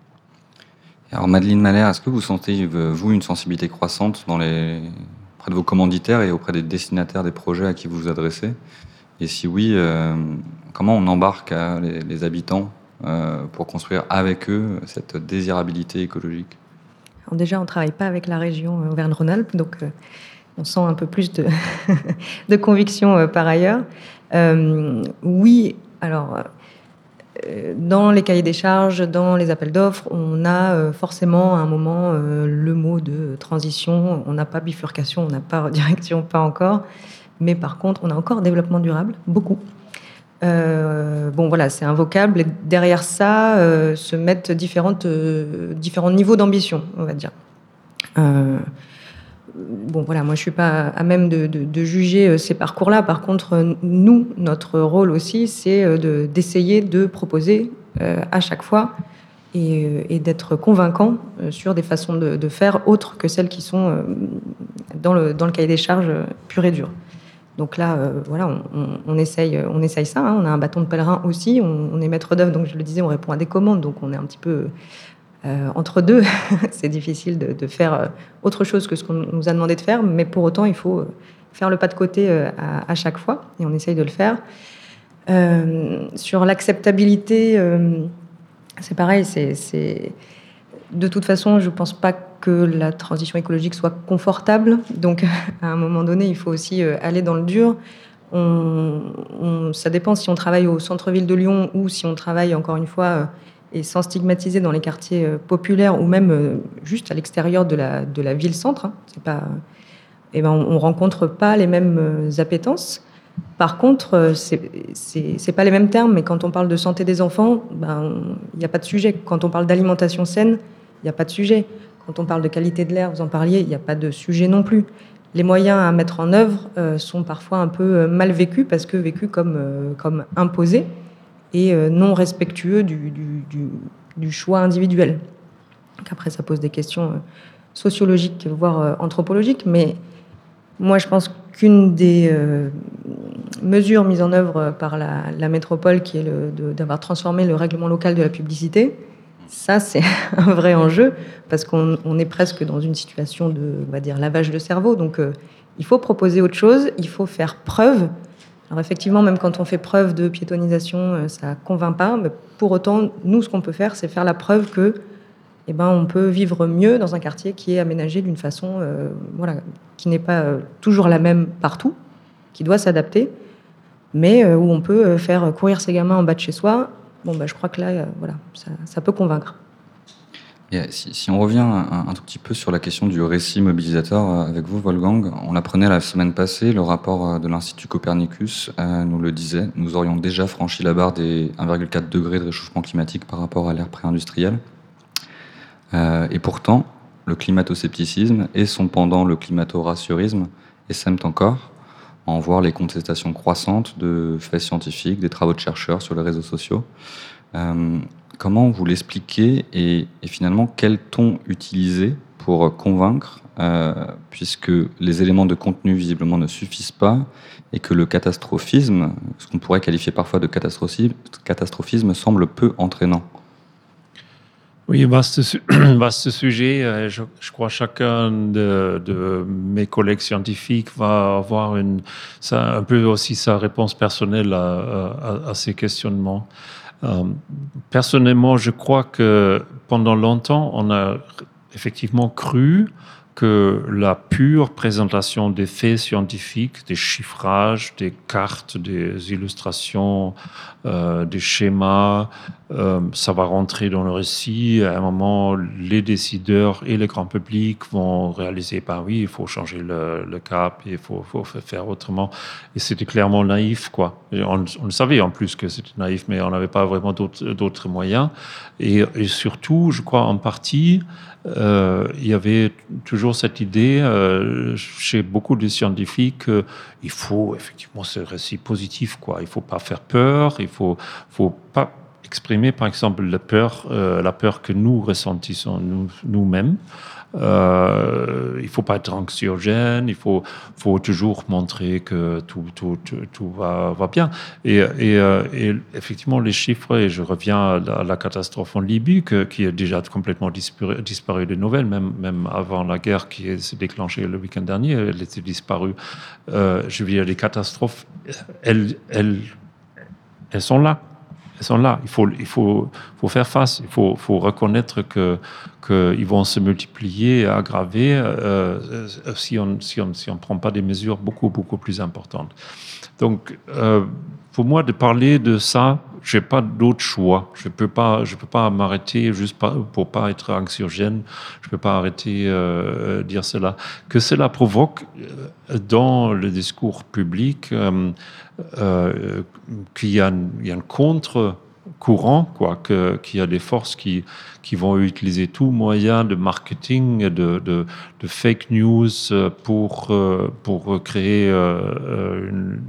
Alors Madeleine Malher, est-ce que vous sentez, vous, une sensibilité croissante dans auprès de vos commanditaires et auprès des destinataires des projets à qui vous vous adressez? Et si oui, euh, comment on embarque hein, les, habitants euh, pour construire avec eux cette désirabilité écologique? Déjà, on ne travaille pas avec la région euh, Auvergne-Rhône-Alpes, donc on sent un peu plus de, *laughs* de conviction par ailleurs. oui, alors dans les cahiers des charges, dans les appels d'offres, on a forcément à un moment le mot de transition. On n'a pas bifurcation, on n'a pas *laughs* direction, pas encore. Mais par contre, on a encore développement durable, beaucoup. Euh, bon, voilà, c'est un vocable. Et derrière ça, euh, se mettent différentes, euh, différents niveaux d'ambition, on va dire. bon, voilà, moi, je suis pas à même de, juger ces parcours-là. Par contre, nous, notre rôle aussi, c'est d'essayer de, proposer à chaque fois et, et d'être convaincant sur des façons de, faire autres que celles qui sont dans le, dans le cahier des charges pur et dur. Donc là, voilà, on, essaye, on essaye ça. Hein. On a un bâton de pèlerin aussi. On, est maître d'œuvre, donc je le disais, on répond à des commandes, donc on est un petit peu entre deux. *laughs* c'est difficile de, faire autre chose que ce qu'on nous a demandé de faire, mais pour autant, il faut faire le pas de côté à, à, chaque fois, et on essaye de le faire. sur l'acceptabilité c'est pareil, c'est de toute façon, je ne pense pas que la transition écologique soit confortable. Donc, *laughs* à un moment donné, il faut aussi euh, aller dans le dur. ça dépend si on travaille au centre-ville de Lyon ou si on travaille, encore une fois, euh, et sans stigmatiser dans les quartiers euh, populaires ou même juste à l'extérieur de la, ville-centre. Hein. Pas, eh ben, on ne rencontre pas les mêmes appétences. Par contre, c'est pas les mêmes termes, mais quand on parle de santé des enfants, ben, il n'y a pas de sujet. Quand on parle d'alimentation saine, il n'y a pas de sujet. Quand on parle de qualité de l'air, vous en parliez, il n'y a pas de sujet non plus. Les moyens à mettre en œuvre euh, sont parfois un peu euh, mal vécus parce que vécus comme, comme imposés et non respectueux du, du, choix individuel. après, ça pose des questions sociologiques, voire anthropologiques, mais moi, je pense qu'une des mesure mise en œuvre par la, métropole, qui est d'avoir transformé le règlement local de la publicité, ça, c'est *laughs* un vrai enjeu, parce qu'on est presque dans une situation de, on va dire, lavage de cerveau. Donc, euh, il faut proposer autre chose, il faut faire preuve. Alors, effectivement, même quand on fait preuve de piétonisation, euh, ça convainc pas. Mais pour autant, nous, ce qu'on peut faire, c'est faire la preuve que eh ben, on peut vivre mieux dans un quartier qui est aménagé d'une façon euh, voilà, qui n'est pas toujours la même partout, qui doit s'adapter mais où on peut faire courir ses gamins en bas de chez soi, bah, je crois que là, euh, voilà, ça, peut convaincre. si, on revient un, tout petit peu sur la question du récit mobilisateur avec vous, Wolfgang, on l'apprenait la semaine passée, le rapport de l'Institut Copernicus nous le disait, nous aurions déjà franchi la barre des 1,4 degrés de réchauffement climatique par rapport à l'ère pré-industrielle. et pourtant, le climato-scepticisme et son pendant, le climato-rassurisme, essaiment encore en voir les contestations croissantes de faits scientifiques, des travaux de chercheurs sur les réseaux sociaux. Euh, comment vous l'expliquez et, finalement quel ton utiliser pour convaincre, euh, puisque les éléments de contenu visiblement ne suffisent pas et que le catastrophisme, ce qu'on pourrait qualifier parfois de catastrophisme, semble peu entraînant? Oui, vaste, *clears throat* vaste sujet. Euh, je, crois chacun de, mes collègues scientifiques va avoir une, ça, un peu aussi sa réponse personnelle à ces questionnements. Euh, personnellement, je crois que pendant longtemps, on a effectivement cru que la pure présentation des faits scientifiques, des chiffrages, des cartes, des illustrations, euh, des schémas, euh, ça va rentrer dans le récit. À un moment, les décideurs et le grand public vont réaliser, bah oui, il faut changer le, cap, il faut, faire autrement. Et c'était clairement naïf, quoi. on, le savait en plus que c'était naïf, mais on n'avait pas vraiment d'autres moyens. Et, surtout, je crois en partie, euh, il y avait toujours cette idée euh, chez beaucoup de scientifiques qu'il faut effectivement ce récit positif, quoi. Il faut pas faire peur, il faut, faut pas exprimer, par exemple, la peur, euh, la peur que nous ressentissons nous-mêmes. Euh, il ne faut pas être anxiogène, il faut, faut toujours montrer que tout, tout, tout, va, bien. Euh, et, effectivement, les chiffres, et je reviens à la, catastrophe en Libye, qui est déjà complètement disparu, disparu des nouvelles, même, même avant la guerre qui s'est déclenchée le week-end dernier, elle était disparue. Euh, je veux dire, les catastrophes, elles, elles, elles sont là elles sont là. Il faut, il faut, faut faire face. Il faut, faut reconnaître que qu'ils vont se multiplier, aggraver euh, euh, si on si on si on prend pas des mesures beaucoup beaucoup plus importantes. Donc euh, pour moi de parler de ça, j'ai pas d'autre choix. Je peux pas je peux pas m'arrêter juste pour pas être anxiogène. Je peux pas arrêter euh, dire cela. Que cela provoque dans le discours public euh, qu'il y, a un contre-courant, quoi, qu'il y a des forces qui, qui vont utiliser tout moyen de marketing, de, de, fake news pour, euh, pour créer euh,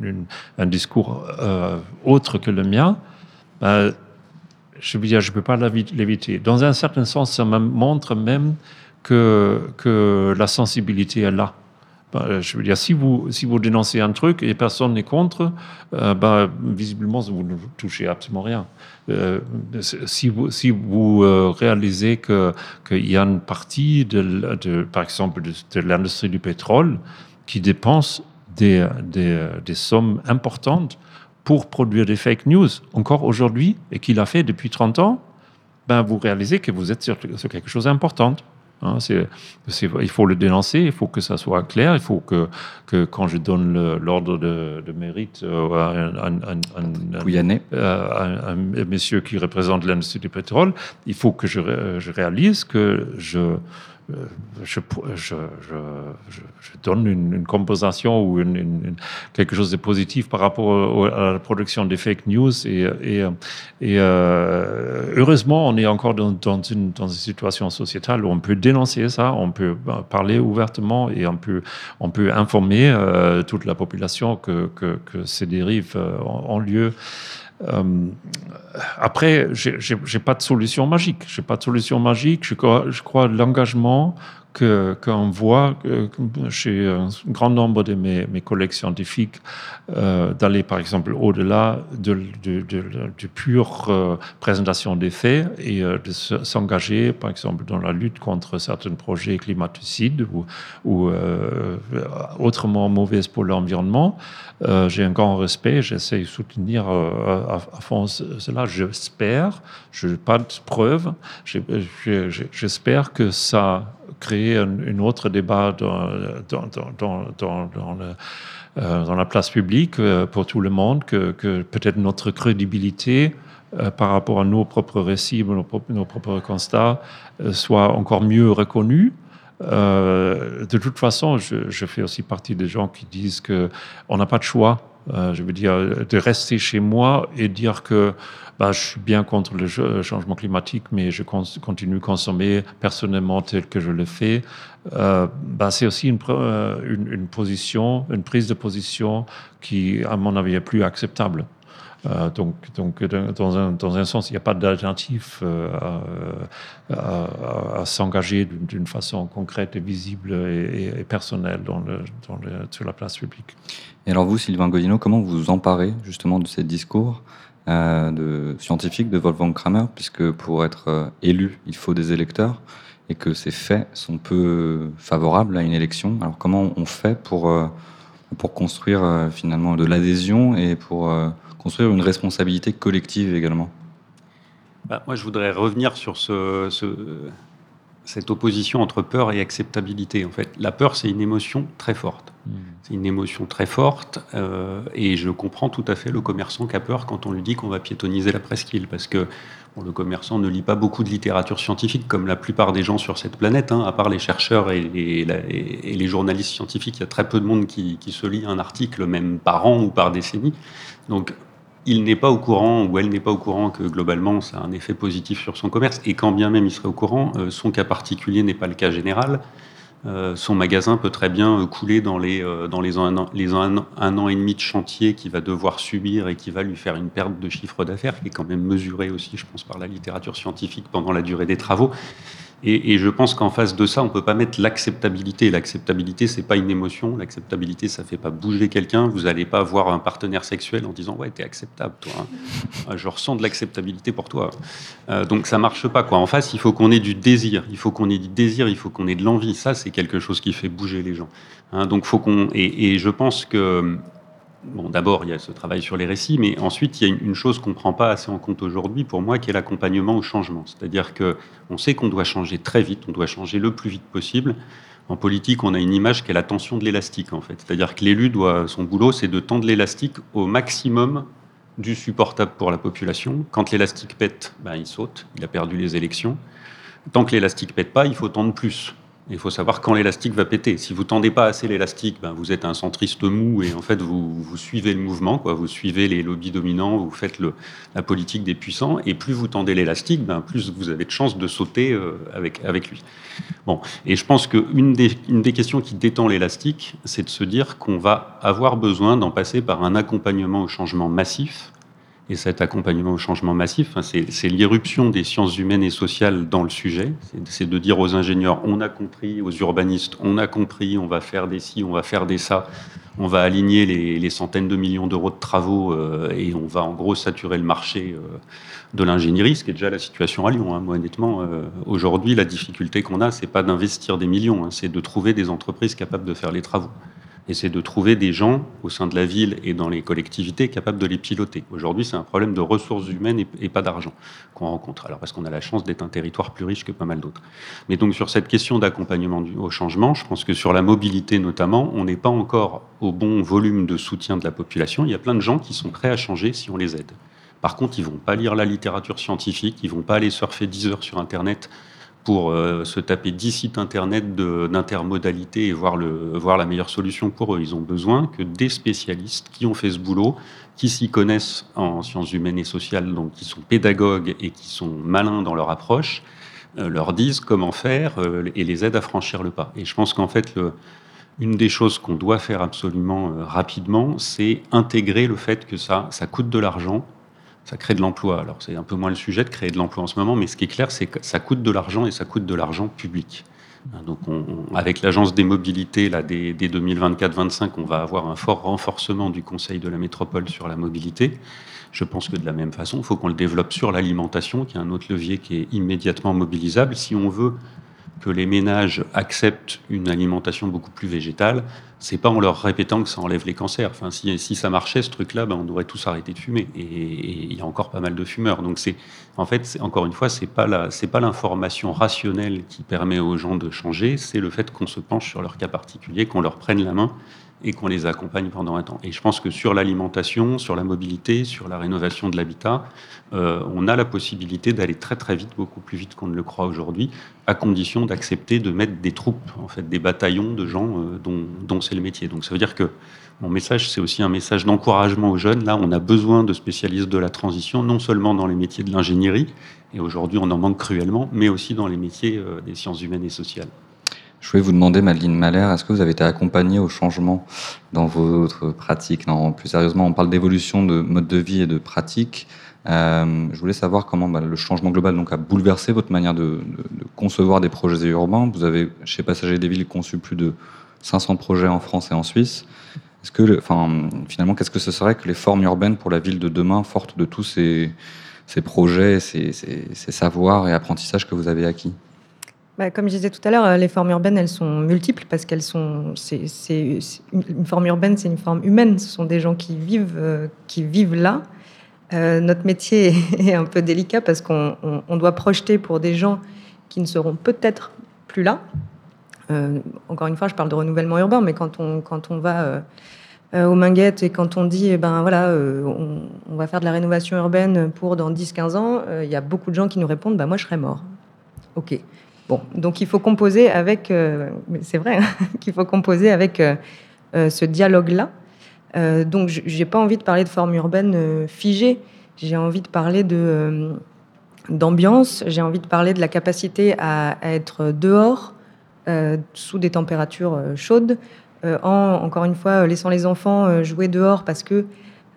un discours autre que le mien. Ben, je veux dire, je ne peux pas l'éviter. Dans un certain sens, ça me montre même que, que la sensibilité est là. Bah, je veux dire, si vous, si vous dénoncez un truc et personne n'est contre, euh, bah, visiblement, vous ne touchez absolument rien. Euh, si vous, si vous euh, réalisez qu'il y a une partie, de, par exemple, de, l'industrie du pétrole qui dépense des, des, sommes importantes pour produire des fake news, encore aujourd'hui, et qu'il a fait depuis 30 ans, ben, vous réalisez que vous êtes sur quelque chose d'important. Hein, il faut le dénoncer, il faut que ça soit clair, il faut que, que quand je donne l'ordre de, mérite euh, à un, un, euh, un, monsieur qui représente l'industrie du pétrole, il faut que je, je réalise que je, euh, je, je, donne une, compensation ou une, quelque chose de positif par rapport à la production des fake news. Et, euh, heureusement, on est encore dans, une, une, situation sociétale où on peut dénoncer ça, on peut parler ouvertement et on peut, informer euh, toute la population que ces dérives ont lieu. Euh, après, j'ai pas de solution magique. J'ai pas de solution magique. Je crois, je crois l'engagement qu'on voit chez un grand nombre de mes, collègues scientifiques euh, d'aller par exemple au-delà de, de, pure euh, présentation des faits et euh, de s'engager par exemple dans la lutte contre certains projets climaticides ou, ou autrement mauvais pour l'environnement. J'ai un grand respect, j'essaie de soutenir à, fond cela. J'espère, je n'ai pas de preuves, j'espère que ça créer un, autre débat dans, dans, dans, euh, dans, la place publique euh, pour tout le monde, que, que peut-être notre crédibilité euh, par rapport à nos propres récits, nos, nos propres constats, soit encore mieux reconnue. de toute façon, je, je, fais aussi partie des gens qui disent qu'on n'a pas de choix. Je veux dire, de rester chez moi et dire que bah, je suis bien contre le changement climatique, mais je continue de consommer personnellement tel que je le fais. Euh, bah, c'est aussi euh, une, une, position, une prise de position qui, à mon avis, est plus acceptable. Euh, donc, donc dans, un, dans, un, sens, il n'y a pas d'alternative à, s'engager d'une façon concrète et visible et, personnelle sur la place publique. Et alors vous, Sylvain Godino, comment vous vous emparez justement de ces discours euh, de scientifique de Wolfgang Kramer, puisque pour être euh, élu, il faut des électeurs et que ces faits sont peu favorables à une élection. Alors comment on fait pour, euh, pour construire finalement de l'adhésion et pour construire une responsabilité collective également bah, Moi, je voudrais revenir sur ce, ce, cette opposition entre peur et acceptabilité. En fait, la peur, c'est une émotion très forte. Hmm. C'est une émotion très forte, euh, et je comprends tout à fait le commerçant qui a peur quand on lui dit qu'on va piétoniser la presqu'île, parce que le commerçant ne lit pas beaucoup de littérature scientifique, comme la plupart des gens sur cette planète, hein, à part les chercheurs et les, et les, journalistes scientifiques. Il y a très peu de monde qui, qui se lit un article, même par an ou par décennie. Donc, il n'est pas au courant ou elle n'est pas au courant que globalement ça a un effet positif sur son commerce, et quand bien même il serait au courant, euh, son cas particulier n'est pas le cas général. Euh, son magasin peut très bien euh, couler dans les, un, les un, an et demi de chantier qu'il va devoir subir et qui va lui faire une perte de chiffre d'affaires, qui est quand même mesurée aussi, je pense, par la littérature scientifique pendant la durée des travaux. Et, je pense qu'en face de ça, on peut pas mettre l'acceptabilité. L'acceptabilité, c'est pas une émotion. L'acceptabilité, ça fait pas bouger quelqu'un. Vous allez pas voir un partenaire sexuel en disant ouais, t'es acceptable, toi. Hein. Je ressens de l'acceptabilité pour toi. Euh, donc ça marche pas quoi. En face, il faut qu'on ait du désir. Il faut qu'on ait du désir. Il faut qu'on ait de l'envie. Ça, c'est quelque chose qui fait bouger les gens. Hein. donc faut qu'on. Et je pense que D'abord, il y a ce travail sur les récits, mais ensuite, il y a une chose qu'on ne prend pas assez en compte aujourd'hui, pour moi, qui est l'accompagnement au changement. C'est-à-dire qu'on sait qu'on doit changer très vite, on doit changer le plus vite possible. En politique, on a une image qui est la tension de l'élastique, en fait. C'est-à-dire que l'élu doit, son boulot, c'est de tendre l'élastique au maximum du supportable pour la population. Quand l'élastique pète, ben, il saute, il a perdu les élections. Tant que l'élastique pète pas, il faut tendre plus. Il faut savoir quand l'élastique va péter. Si vous tendez pas assez l'élastique, ben vous êtes un centriste mou et en fait vous, suivez le mouvement, quoi. Vous suivez les lobbies dominants, vous faites la politique des puissants et plus vous tendez l'élastique, ben plus vous avez de chances de sauter euh, avec avec lui. Bon, et je pense qu'une des, une des questions qui détend l'élastique, c'est de se dire qu'on va avoir besoin d'en passer par un accompagnement au changement massif et cet accompagnement au changement massif, c'est l'irruption des sciences humaines et sociales dans le sujet. C'est de dire aux ingénieurs, on a compris, aux urbanistes, on a compris, on va faire des ci, on va faire des ça, on va aligner les, centaines de millions d'euros de travaux euh, et on va en gros saturer le marché euh, de l'ingénierie, ce qui est déjà la situation à Lyon. Hein. Moi, honnêtement, euh, aujourd'hui, la difficulté qu'on a, c'est pas d'investir des millions, hein, c'est de trouver des entreprises capables de faire les travaux et c'est de trouver des gens au sein de la ville et dans les collectivités capables de les piloter. Aujourd'hui, c'est un problème de ressources humaines et, pas d'argent qu'on rencontre. Alors parce qu'on a la chance d'être un territoire plus riche que pas mal d'autres. Mais donc sur cette question d'accompagnement au changement, je pense que sur la mobilité notamment, on n'est pas encore au bon volume de soutien de la population. Il y a plein de gens qui sont prêts à changer si on les aide. Par contre, ils vont pas lire la littérature scientifique, ils vont pas aller surfer 10 heures sur Internet pour euh, se taper 10 sites internet d'intermodalité et voir, le, voir la meilleure solution pour eux. Ils ont besoin que des spécialistes qui ont fait ce boulot, qui s'y connaissent en sciences humaines et sociales, donc qui sont pédagogues et qui sont malins dans leur approche, euh, leur disent comment faire euh, et les aident à franchir le pas. Et je pense qu'en fait, une des choses qu'on doit faire absolument rapidement, c'est intégrer le fait que ça, ça coûte de l'argent ça crée de l'emploi. Alors c'est un peu moins le sujet de créer de l'emploi en ce moment, mais ce qui est clair, c'est que ça coûte de l'argent et ça coûte de l'argent public. Hein, donc avec l'agence des mobilités, là, dès, 2024-25, on va avoir un fort renforcement du Conseil de la métropole sur la mobilité. Je pense que de la même façon, il faut qu'on le développe sur l'alimentation, qui est un autre levier qui est immédiatement mobilisable. Si on veut que les ménages acceptent une alimentation beaucoup plus végétale, c'est pas en leur répétant que ça enlève les cancers. Enfin, si, ça marchait ce truc-là, ben, on devrait tous arrêter de fumer. Et il y a encore pas mal de fumeurs. Donc c'est, en fait, encore une fois, c'est pas la, c'est pas l'information rationnelle qui permet aux gens de changer, c'est le fait qu'on se penche sur leur cas particulier, qu'on leur prenne la main et qu'on les accompagne pendant un temps. Et je pense que sur l'alimentation, sur la mobilité, sur la rénovation de l'habitat, euh, on a la possibilité d'aller très très vite, beaucoup plus vite qu'on ne le croit aujourd'hui, à condition d'accepter de mettre des troupes, en fait, des bataillons de gens euh, dont, c'est le métier. Donc ça veut dire que mon message, c'est aussi un message d'encouragement aux jeunes. Là, on a besoin de spécialistes de la transition, non seulement dans les métiers de l'ingénierie, et aujourd'hui on en manque cruellement, mais aussi dans les métiers euh, des sciences humaines et sociales. Je voulais vous demander, Madeleine Malher, est-ce que vous avez été accompagnée au changement dans votre pratique? Non, Plus sérieusement, on parle d'évolution de mode de vie et de pratique. Euh, je voulais savoir comment bah, le changement global a bouleversé votre manière de, concevoir des projets urbains. Vous avez, chez Passagers des Villes, conçu plus de 500 projets en France et en Suisse. Est-ce que, finalement, qu'est-ce que ce serait que les formes urbaines pour la ville de demain, fortes de tous ces, projets, ces savoirs et apprentissages que vous avez acquis? Bah, comme je disais tout à l'heure, euh, les formes urbaines, elles sont multiples parce qu'elles sont. C'est, une forme urbaine, c'est une forme humaine. Ce sont des gens qui vivent, euh, qui vivent là. Euh, notre métier *laughs* est un peu délicat parce qu'on doit projeter pour des gens qui ne seront peut-être plus là. encore une fois, je parle de renouvellement urbain, mais quand on, quand on va aux Minguettes et quand on dit, eh ben voilà, on, va faire de la rénovation urbaine pour dans 10-15 ans, il y a beaucoup de gens qui nous répondent, bah, moi je serais mort. Ok. Donc il faut composer avec, euh, c'est vrai, hein, *laughs* qu'il faut composer avec euh, euh, ce dialogue-là. donc j'ai pas envie de parler de forme urbaine figée, j'ai envie de parler d'ambiance, j'ai envie de parler de la capacité à, être dehors sous des températures chaudes, en encore une fois laissant les enfants jouer dehors parce que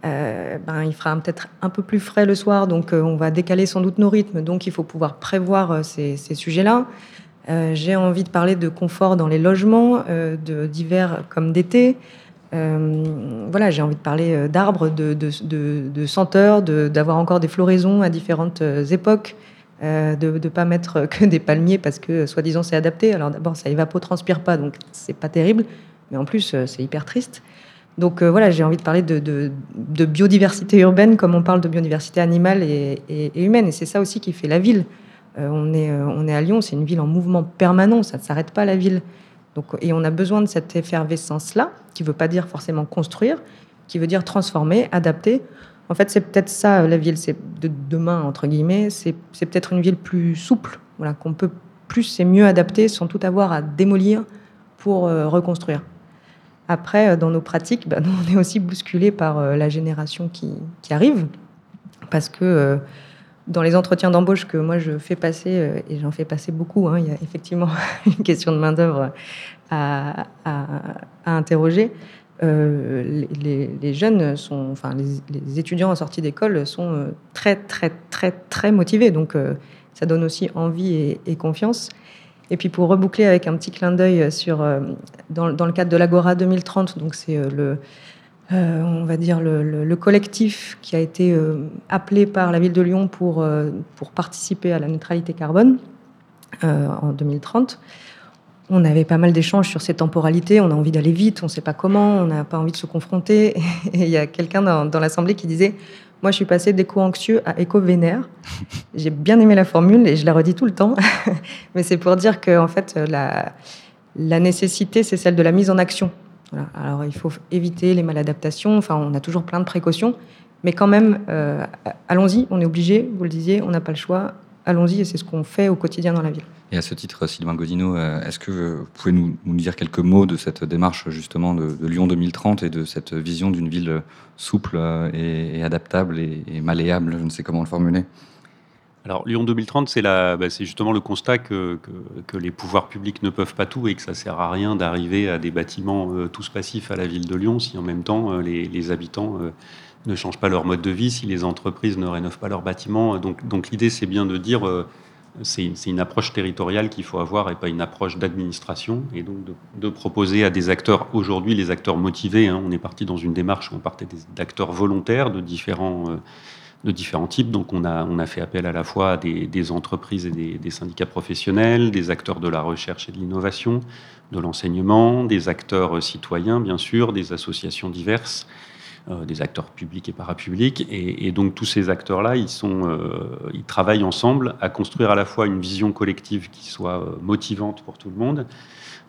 ben, il fera peut-être un peu plus frais le soir, donc on va décaler sans doute nos rythmes, donc il faut pouvoir prévoir ces, ces sujets-là. j'ai envie de parler de confort dans les logements, d'hiver comme d'été. voilà, j'ai envie de parler d'arbres, de, senteurs, d'avoir encore des floraisons à différentes époques, de ne pas mettre *laughs* que des palmiers parce que soi-disant c'est adapté. Alors d'abord, ça évapotranspire pas, donc c'est pas terrible, mais en plus c'est hyper triste. Donc euh, voilà, j'ai envie de parler de, biodiversité urbaine comme on parle de biodiversité animale et, humaine. Et c'est ça aussi qui fait la ville. Euh, on, est, euh, on est à Lyon, c'est une ville en mouvement permanent, ça ne s'arrête pas la ville. Donc, et on a besoin de cette effervescence-là, qui ne veut pas dire forcément construire, qui veut dire transformer, adapter. En fait, c'est peut-être ça la ville, c'est de demain, entre guillemets, c'est peut-être une ville plus souple, voilà, qu'on peut plus et mieux adapter sans tout avoir à démolir pour reconstruire. Après, euh, dans nos pratiques, bah, *laughs* on est aussi bousculé par euh, la génération qui, arrive, parce que euh, dans les entretiens d'embauche que moi je fais passer, et j'en fais passer beaucoup, hein, il y a effectivement *laughs* une question de main-d'œuvre à, interroger. les, jeunes sont, enfin les, étudiants en sortie d'école sont très très très très motivés. Donc ça donne aussi envie et, confiance. Et puis pour reboucler avec un petit clin d'œil sur dans, le cadre de l'Agora 2030, donc c'est le on va dire le, collectif qui a été appelé par la ville de Lyon pour, pour participer à la neutralité carbone en 2030 on avait pas mal d'échanges sur ces temporalités. On a envie d'aller vite, on ne sait pas comment, on n'a pas envie de se confronter. *laughs* Et il y a quelqu'un dans, l'Assemblée qui disait Moi, je suis passé d'éco-anxieux à éco-vénère. *laughs* J'ai bien aimé la formule et je la redis tout le temps. *laughs* Mais c'est pour dire que, en fait, la, la nécessité, c'est celle de la mise en action. Alors, il faut éviter les maladaptations. Enfin, on a toujours plein de précautions. Mais quand même, euh, allons-y, on est obligé, vous le disiez, on n'a pas le choix. Allons-y, et c'est ce qu'on fait au quotidien dans la ville. Et à ce titre, Sylvain Godino, euh, est-ce que vous pouvez nous, dire quelques mots de cette démarche justement de, Lyon 2030 et de cette vision d'une ville souple euh, et, adaptable et, malléable Je ne sais comment le formuler. Alors Lyon 2030, c'est bah, justement le constat que, que, les pouvoirs publics ne peuvent pas tout et que ça sert à rien d'arriver à des bâtiments euh, tous passifs à la ville de Lyon si en même temps les, les, habitants ne changent pas leur mode de vie, si les entreprises ne rénovent pas leurs bâtiments. Donc, l'idée, c'est bien de dire c'est une approche territoriale qu'il faut avoir et pas une approche d'administration. Et donc de, proposer à des acteurs, aujourd'hui les acteurs motivés, hein, on est parti dans une démarche où on partait d'acteurs volontaires de différents, euh, de différents types. Donc on a, fait appel à la fois à des, entreprises et des, des, syndicats professionnels, des acteurs de la recherche et de l'innovation, de l'enseignement, des acteurs euh, citoyens bien sûr, des associations diverses. Euh, des acteurs publics et parapublics. Et, donc tous ces acteurs-là, ils, sont, euh, ils travaillent ensemble à construire à la fois une vision collective qui soit euh, motivante pour tout le monde,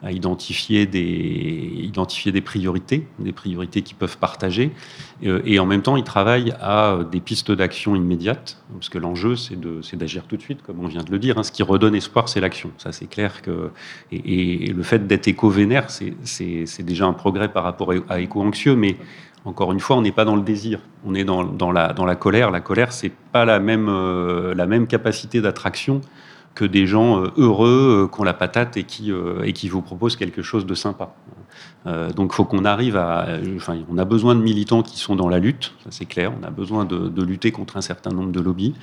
à identifier des, identifier des priorités, des priorités qu'ils peuvent partager. Et, en même temps, ils travaillent à des pistes d'action immédiates, parce que l'enjeu, c'est d'agir tout de suite, comme on vient de le dire. Hein. Ce qui redonne espoir, c'est l'action. Ça, c'est clair que. Et, et, le fait d'être éco-vénère, c'est déjà un progrès par rapport à éco-anxieux, mais encore une fois, on n'est pas dans le désir, on est dans, la, dans la colère. La colère, c'est pas la même, euh, capacité d'attraction que des gens euh, heureux, euh, qui ont la patate et qui, et qui vous proposent quelque chose de sympa. Donc, il faut qu'on arrive à. Enfin, on a besoin de militants qui sont dans la lutte, ça c'est clair. On a besoin de, lutter contre un certain nombre de lobbies.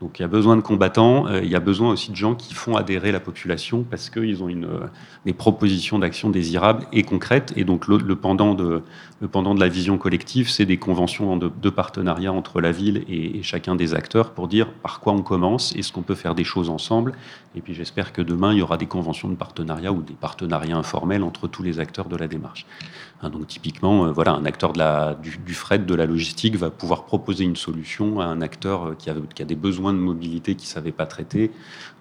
Donc il y a besoin de combattants, euh, il y a besoin aussi de gens qui font adhérer la population parce qu'ils ont une, euh, des propositions d'action désirables et concrètes. Et donc le, pendant, de, le pendant de la vision collective, c'est des conventions de, partenariat entre la ville et, chacun des acteurs pour dire par quoi on commence, est-ce qu'on peut faire des choses ensemble. Et puis j'espère que demain, il y aura des conventions de partenariat ou des partenariats informels entre tous les acteurs de la démarche. Hein, donc typiquement, euh, voilà, un acteur du, fret, de la logistique va pouvoir proposer une solution à un acteur qui a, qui a des besoins de mobilité qui ne savaient pas traiter.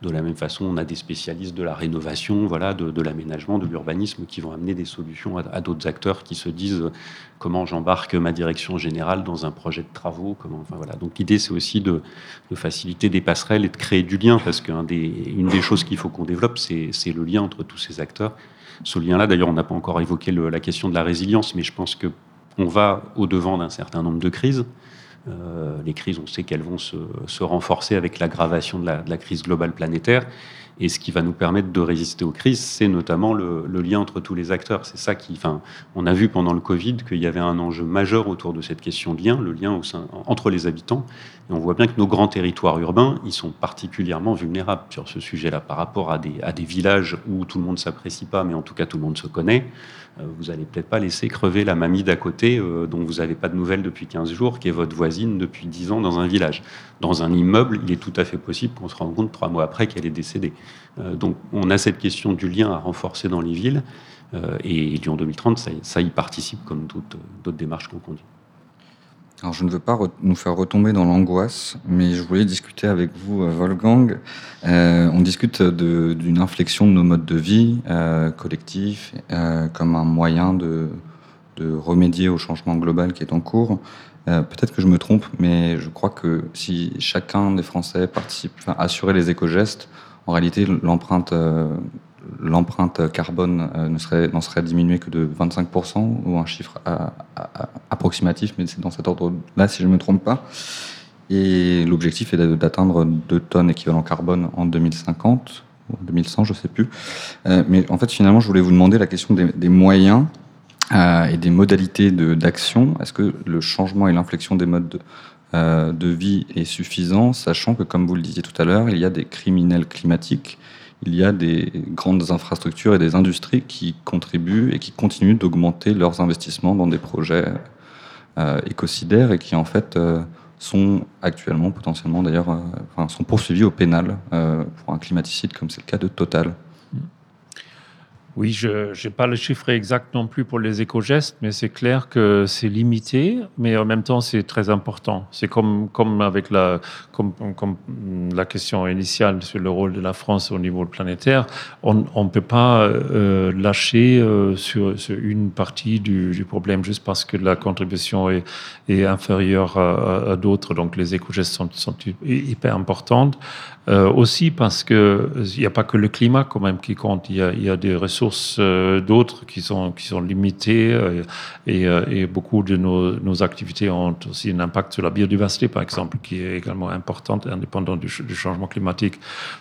De la même façon, on a des spécialistes de la rénovation, voilà, de, l'aménagement, de l'urbanisme qui vont amener des solutions à, d'autres acteurs qui se disent comment j'embarque ma direction générale dans un projet de travaux. Comment, voilà. Donc l'idée, c'est aussi de, faciliter des passerelles et de créer du lien parce qu'une des choses qu'il faut qu'on développe, c'est le lien entre tous ces acteurs. Ce lien-là, d'ailleurs, on n'a pas encore évoqué la question de la résilience, mais je pense que on va au-devant d'un certain nombre de crises. Euh, les crises, on sait qu'elles vont se, renforcer avec l'aggravation de la, crise globale planétaire. Et ce qui va nous permettre de résister aux crises, c'est notamment le, lien entre tous les acteurs. C'est ça qui, enfin, on a vu pendant le Covid qu'il y avait un enjeu majeur autour de cette question de lien, le lien entre les habitants. Et on voit bien que nos grands territoires urbains, ils sont particulièrement vulnérables sur ce sujet-là par rapport à des, à des villages où tout le monde s'apprécie pas, mais en tout cas tout le monde se connaît. Euh, vous allez peut-être pas laisser crever la mamie d'à côté euh, dont vous n'avez pas de nouvelles depuis 15 jours, qui est votre voisine depuis 10 ans dans un village. Dans un immeuble, il est tout à fait possible qu'on se rende compte trois mois après qu'elle est décédée. Euh, donc on a cette question du lien à renforcer dans les villes. et Lyon 2030, ça, ça y participe comme d'autres démarches qu'on conduit. Alors, je ne veux pas nous faire retomber dans l'angoisse, mais je voulais discuter avec vous, euh, Wolfgang. Euh, on discute d'une inflexion de nos modes de vie euh, collectifs comme un moyen de, de, remédier au changement global qui est en cours. Peut-être que je me trompe, mais je crois que si chacun des Français participe, enfin, assurer les éco-gestes, en réalité, l'empreinte l'empreinte carbone euh, ne serait, n'en serait diminuée que de 25%, ou un chiffre approximatif, mais c'est dans cet ordre-là, si je ne me trompe pas. Et l'objectif est d'atteindre 2 tonnes équivalent carbone en 2050, ou en 2100, je ne sais plus. Euh, mais en fait, finalement, je voulais vous demander la question des, moyens. et des modalités d'action. Est-ce que le changement et l'inflexion des modes de, de vie est suffisant, sachant que, comme vous le disiez tout à l'heure, il y a des criminels climatiques il y a des grandes infrastructures et des industries qui contribuent et qui continuent d'augmenter leurs investissements dans des projets euh, écocidaires et qui en fait euh, sont actuellement potentiellement d'ailleurs euh, enfin, sont poursuivis au pénal pour un climaticide comme c'est le cas de Total. Oui, je n'ai pas le chiffre exact non plus pour les éco-gestes, mais c'est clair que c'est limité, mais en même temps, c'est très important. C'est comme, avec la, question initiale sur le rôle de la France au niveau planétaire. On ne peut pas euh, lâcher euh, sur, une partie du, problème juste parce que la contribution est, inférieure à, d'autres. Donc, les éco-gestes sont, hyper importantes. Euh, aussi parce qu'il n'y a pas que le climat quand même qui compte, il y a des ressources euh, d'autres qui sont, qui sont limitées euh, et, et, beaucoup de nos, nos, activités ont aussi un impact sur la biodiversité par exemple, qui est également importante, indépendant du, changement climatique.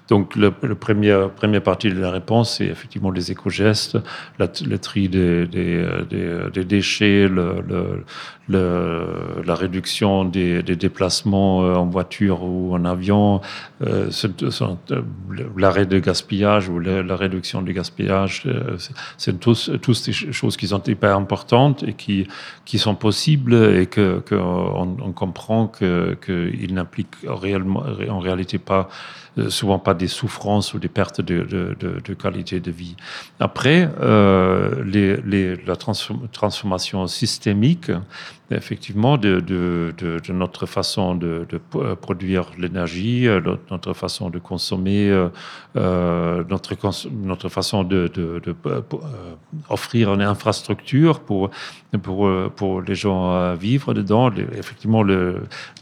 Donc le, le premier, première partie de la réponse, c'est effectivement les éco-gestes, le tri des, des, des, déchets, le, le, la réduction des, des, déplacements euh, en voiture ou en avion, euh, euh l'arrêt de gaspillage ou la, la, réduction du gaspillage, euh, c'est tous, tous des choses qui sont hyper importantes et qui, qui sont possibles et que, que on, on, comprend qu'ils que n'impliquent en réalité pas souvent pas des souffrances ou des pertes de, qualité de vie. Après, euh, la transformation systémique, effectivement, de, notre façon de, de produire l'énergie, euh, notre façon de consommer, euh, notre, notre façon de, offrir une infrastructure pour, pour, pour les gens à vivre dedans, effectivement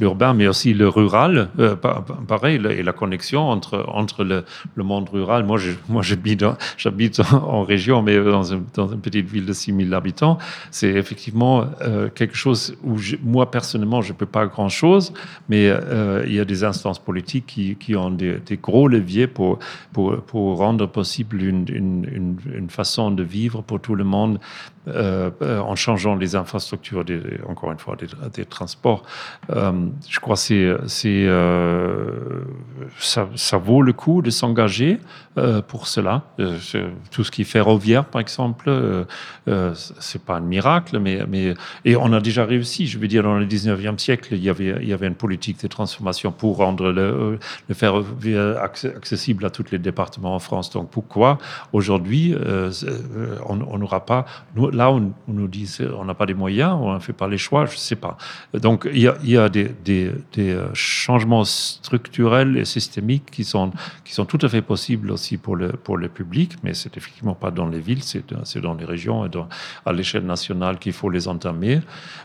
l'urbain, mais aussi le rural, euh, pareil, et la connexion entre, entre le, le monde rural. Moi, moi j'habite en, région, mais dans, dans, une petite ville de 6000 habitants. C'est effectivement euh, quelque chose où moi, personnellement, je ne peux pas grand-chose, mais euh, il y a des instances politiques qui, qui ont des, des, gros leviers pour, pour, pour rendre possible une, une, une, une, façon de vivre pour tout le monde euh, en changeant les infrastructures, encore une fois, des, transports. Euh, je crois que ça, vaut le coup de s'engager euh, pour cela. Euh, tout ce qui est ferroviaire, par exemple, euh, euh, c'est pas un miracle, mais, et on a déjà réussi. Je veux dire, dans le 19e siècle, il y avait, une politique de transformation pour rendre le, le ferroviaire accessible à tous les départements en France. Donc pourquoi aujourd'hui euh, on n'aura pas là on, on, nous dit on n'a pas les moyens, on ne fait pas les choix, je sais pas. Donc il y a, des, des changements structurels et systémiques qui sont qui sont tout à fait possibles aussi pour le, pour le public, mais c'est effectivement pas dans les villes, c'est dans les régions et dans, à l'échelle nationale qu'il faut les entamer.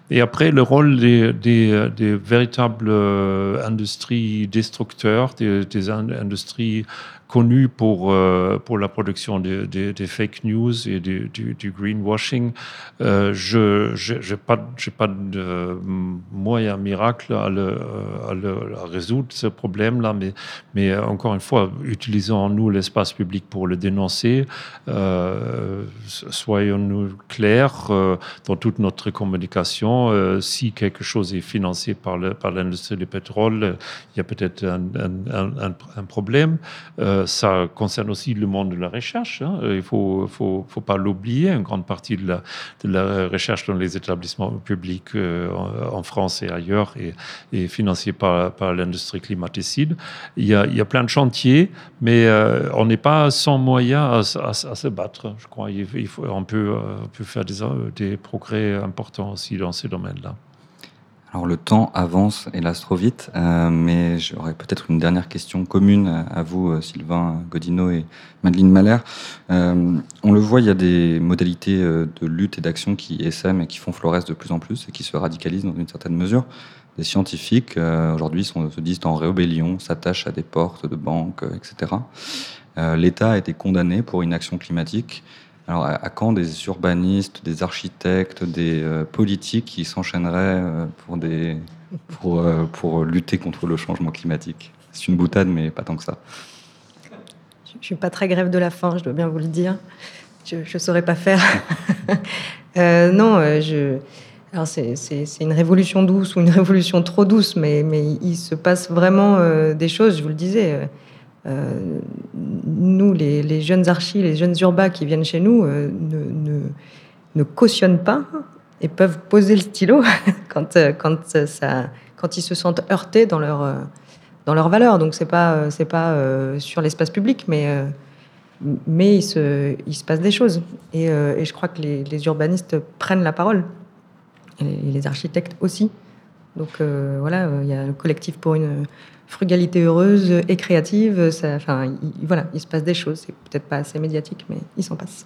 Et après, le rôle des, des, véritables euh, industries destructeurs, des, des industries connu pour, euh, pour la production des de, de fake news et du, greenwashing. Euh, je n'ai pas, pas de moyen miracle à, le, à, le, à résoudre ce problème-là, mais, mais encore une fois, utilisons-nous l'espace public pour le dénoncer. Euh, Soyons-nous clairs euh, dans toute notre communication. Euh, si quelque chose est financé par l'industrie par du pétrole, il y a peut-être un, un, problème. Euh, ça concerne aussi le monde de la recherche. Hein. Il ne faut, faut, faut, pas l'oublier. Une grande partie de la, recherche dans les établissements publics euh, en, France et ailleurs est, financée par, l'industrie climaticide. Il y, a, il y, a, plein de chantiers, mais euh, on n'est pas sans moyens à, se battre. Je crois il peut, euh, peut faire des, des progrès importants aussi dans ces domaines-là. Alors le temps avance, hélas, trop vite, euh, mais j'aurais peut-être une dernière question commune à vous, euh, Sylvain Godino et Madeleine Mahler. Euh, on le voit, il y a des modalités euh, de lutte et d'action qui essaiment et qui font florès de plus en plus et qui se radicalisent dans une certaine mesure. Des scientifiques, euh, aujourd'hui, se disent en rébellion, s'attachent à des portes de banques, etc. L'État a été condamné pour inaction climatique. Alors, à quand des urbanistes, des architectes, des euh, politiques qui s'enchaîneraient euh, pour, pour, euh, pour lutter contre le changement climatique C'est une boutade, mais pas tant que ça. Je ne suis pas très grève de la faim, je dois bien vous le dire. je ne saurais pas faire. *laughs* Non. Alors c'est une révolution douce ou une révolution trop douce, mais, mais il se passe vraiment des choses, je vous le disais. Nous, les, jeunes archis, les jeunes urbas qui viennent chez nous ne, ne, ne, cautionnent pas et peuvent poser le stylo *laughs* quand, quand, ils se sentent heurtés dans leur, dans leurs valeurs. Donc c'est pas, c'est pas sur l'espace public, mais il se, passe des choses. Et, euh, je crois que les, les, urbanistes prennent la parole, et les architectes aussi. Donc euh, voilà, euh, il y a le collectif pour une frugalité heureuse et créative. Ça, enfin, il, voilà, il se passe des choses. C'est peut-être pas assez médiatique, mais il s'en passe.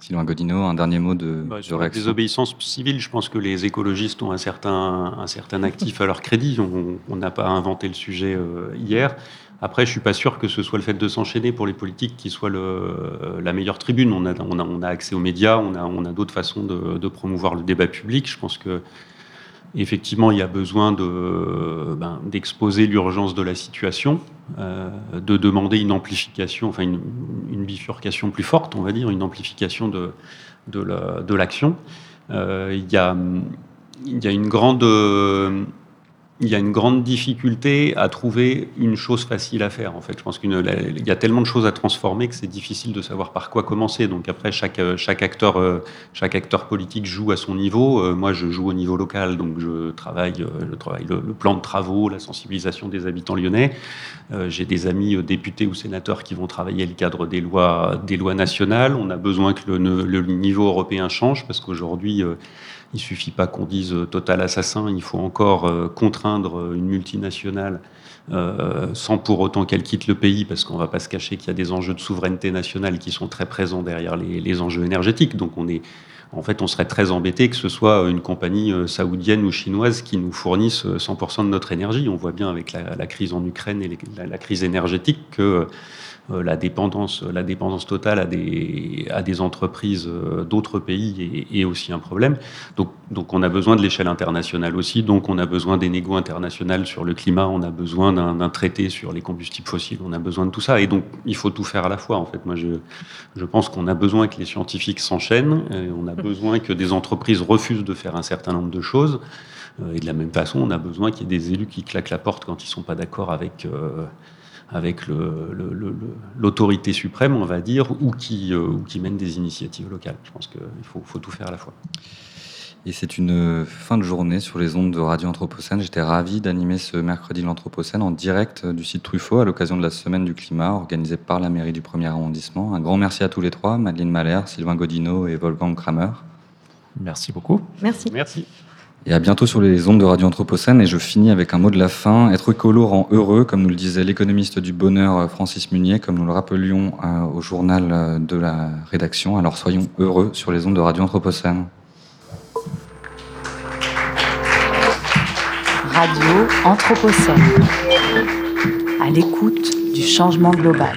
Sylvain Godino, un dernier mot de, bah, sur la désobéissance civile. Je pense que les écologistes ont un certain, un certain actif à leur crédit. On n'a pas inventé le sujet hier. Après, je suis pas sûr que ce soit le fait de s'enchaîner pour les politiques qui soit le, la meilleure tribune. On a, on, a, on a, accès aux médias, on a, on a d'autres façons de, de, promouvoir le débat public. Je pense que effectivement, il y a besoin de, ben, d'exposer l'urgence de la situation, euh, de demander une amplification, enfin une, bifurcation plus forte, on va dire, une amplification de, de, la, de l'action. Euh, il y a une grande il y a une grande difficulté à trouver une chose facile à faire. En fait, je pense qu'il y a tellement de choses à transformer que c'est difficile de savoir par quoi commencer. Donc après, chaque, chaque, acteur, euh, chaque acteur politique joue à son niveau. Euh, moi, je joue au niveau local, donc je travaille, euh, le, plan de travaux, la sensibilisation des habitants lyonnais. J'ai des amis députés ou sénateurs qui vont travailler le cadre des lois, nationales. On a besoin que le niveau européen change parce qu'aujourd'hui il ne suffit pas qu'on dise euh, total assassin, il faut encore euh, contraindre euh, une multinationale sans pour autant qu'elle quitte le pays, parce qu'on ne va pas se cacher qu'il y a des enjeux de souveraineté nationale qui sont très présents derrière les, enjeux énergétiques. Donc on est, en fait, on serait très embêté que ce soit une compagnie saoudienne ou chinoise qui nous fournisse 100% de notre énergie. On voit bien avec la, crise en Ukraine et la, crise énergétique que la, dépendance, la dépendance totale à des, à des entreprises euh, d'autres pays est, aussi un problème. Donc, donc on a besoin de l'échelle internationale aussi, donc on a besoin des négos internationales sur le climat, on a besoin d'un traité sur les combustibles fossiles, on a besoin de tout ça. Et donc il faut tout faire à la fois. En fait, moi je, je pense qu'on a besoin que les scientifiques s'enchaînent, on a besoin que des entreprises refusent de faire un certain nombre de choses. Euh, et de la même façon, on a besoin qu'il y ait des élus qui claquent la porte quand ils ne sont pas d'accord avec, avec l'autorité suprême, on va dire, ou qui, euh, qui mène des initiatives locales. Je pense qu'il faut, faut, tout faire à la fois. Et c'est une fin de journée sur les ondes de Radio Anthropocène. J'étais ravi d'animer ce mercredi l'Anthropocène en direct du site Truffaut à l'occasion de la Semaine du climat organisée par la mairie du 1er arrondissement. Un grand merci à tous les trois, Madeleine Mahler, Sylvain Godino et Wolfgang Kramer. Merci beaucoup. Merci. Merci. Et à bientôt sur les ondes de Radio Anthropocène. Et je finis avec un mot de la fin. Être écolo rend heureux, comme nous le disait l'économiste du bonheur euh, Francis Munier, comme nous le rappelions euh, au journal euh, de la rédaction. Alors soyons heureux sur les ondes de Radio Anthropocène. Radio Anthropocène. À l'écoute du changement global.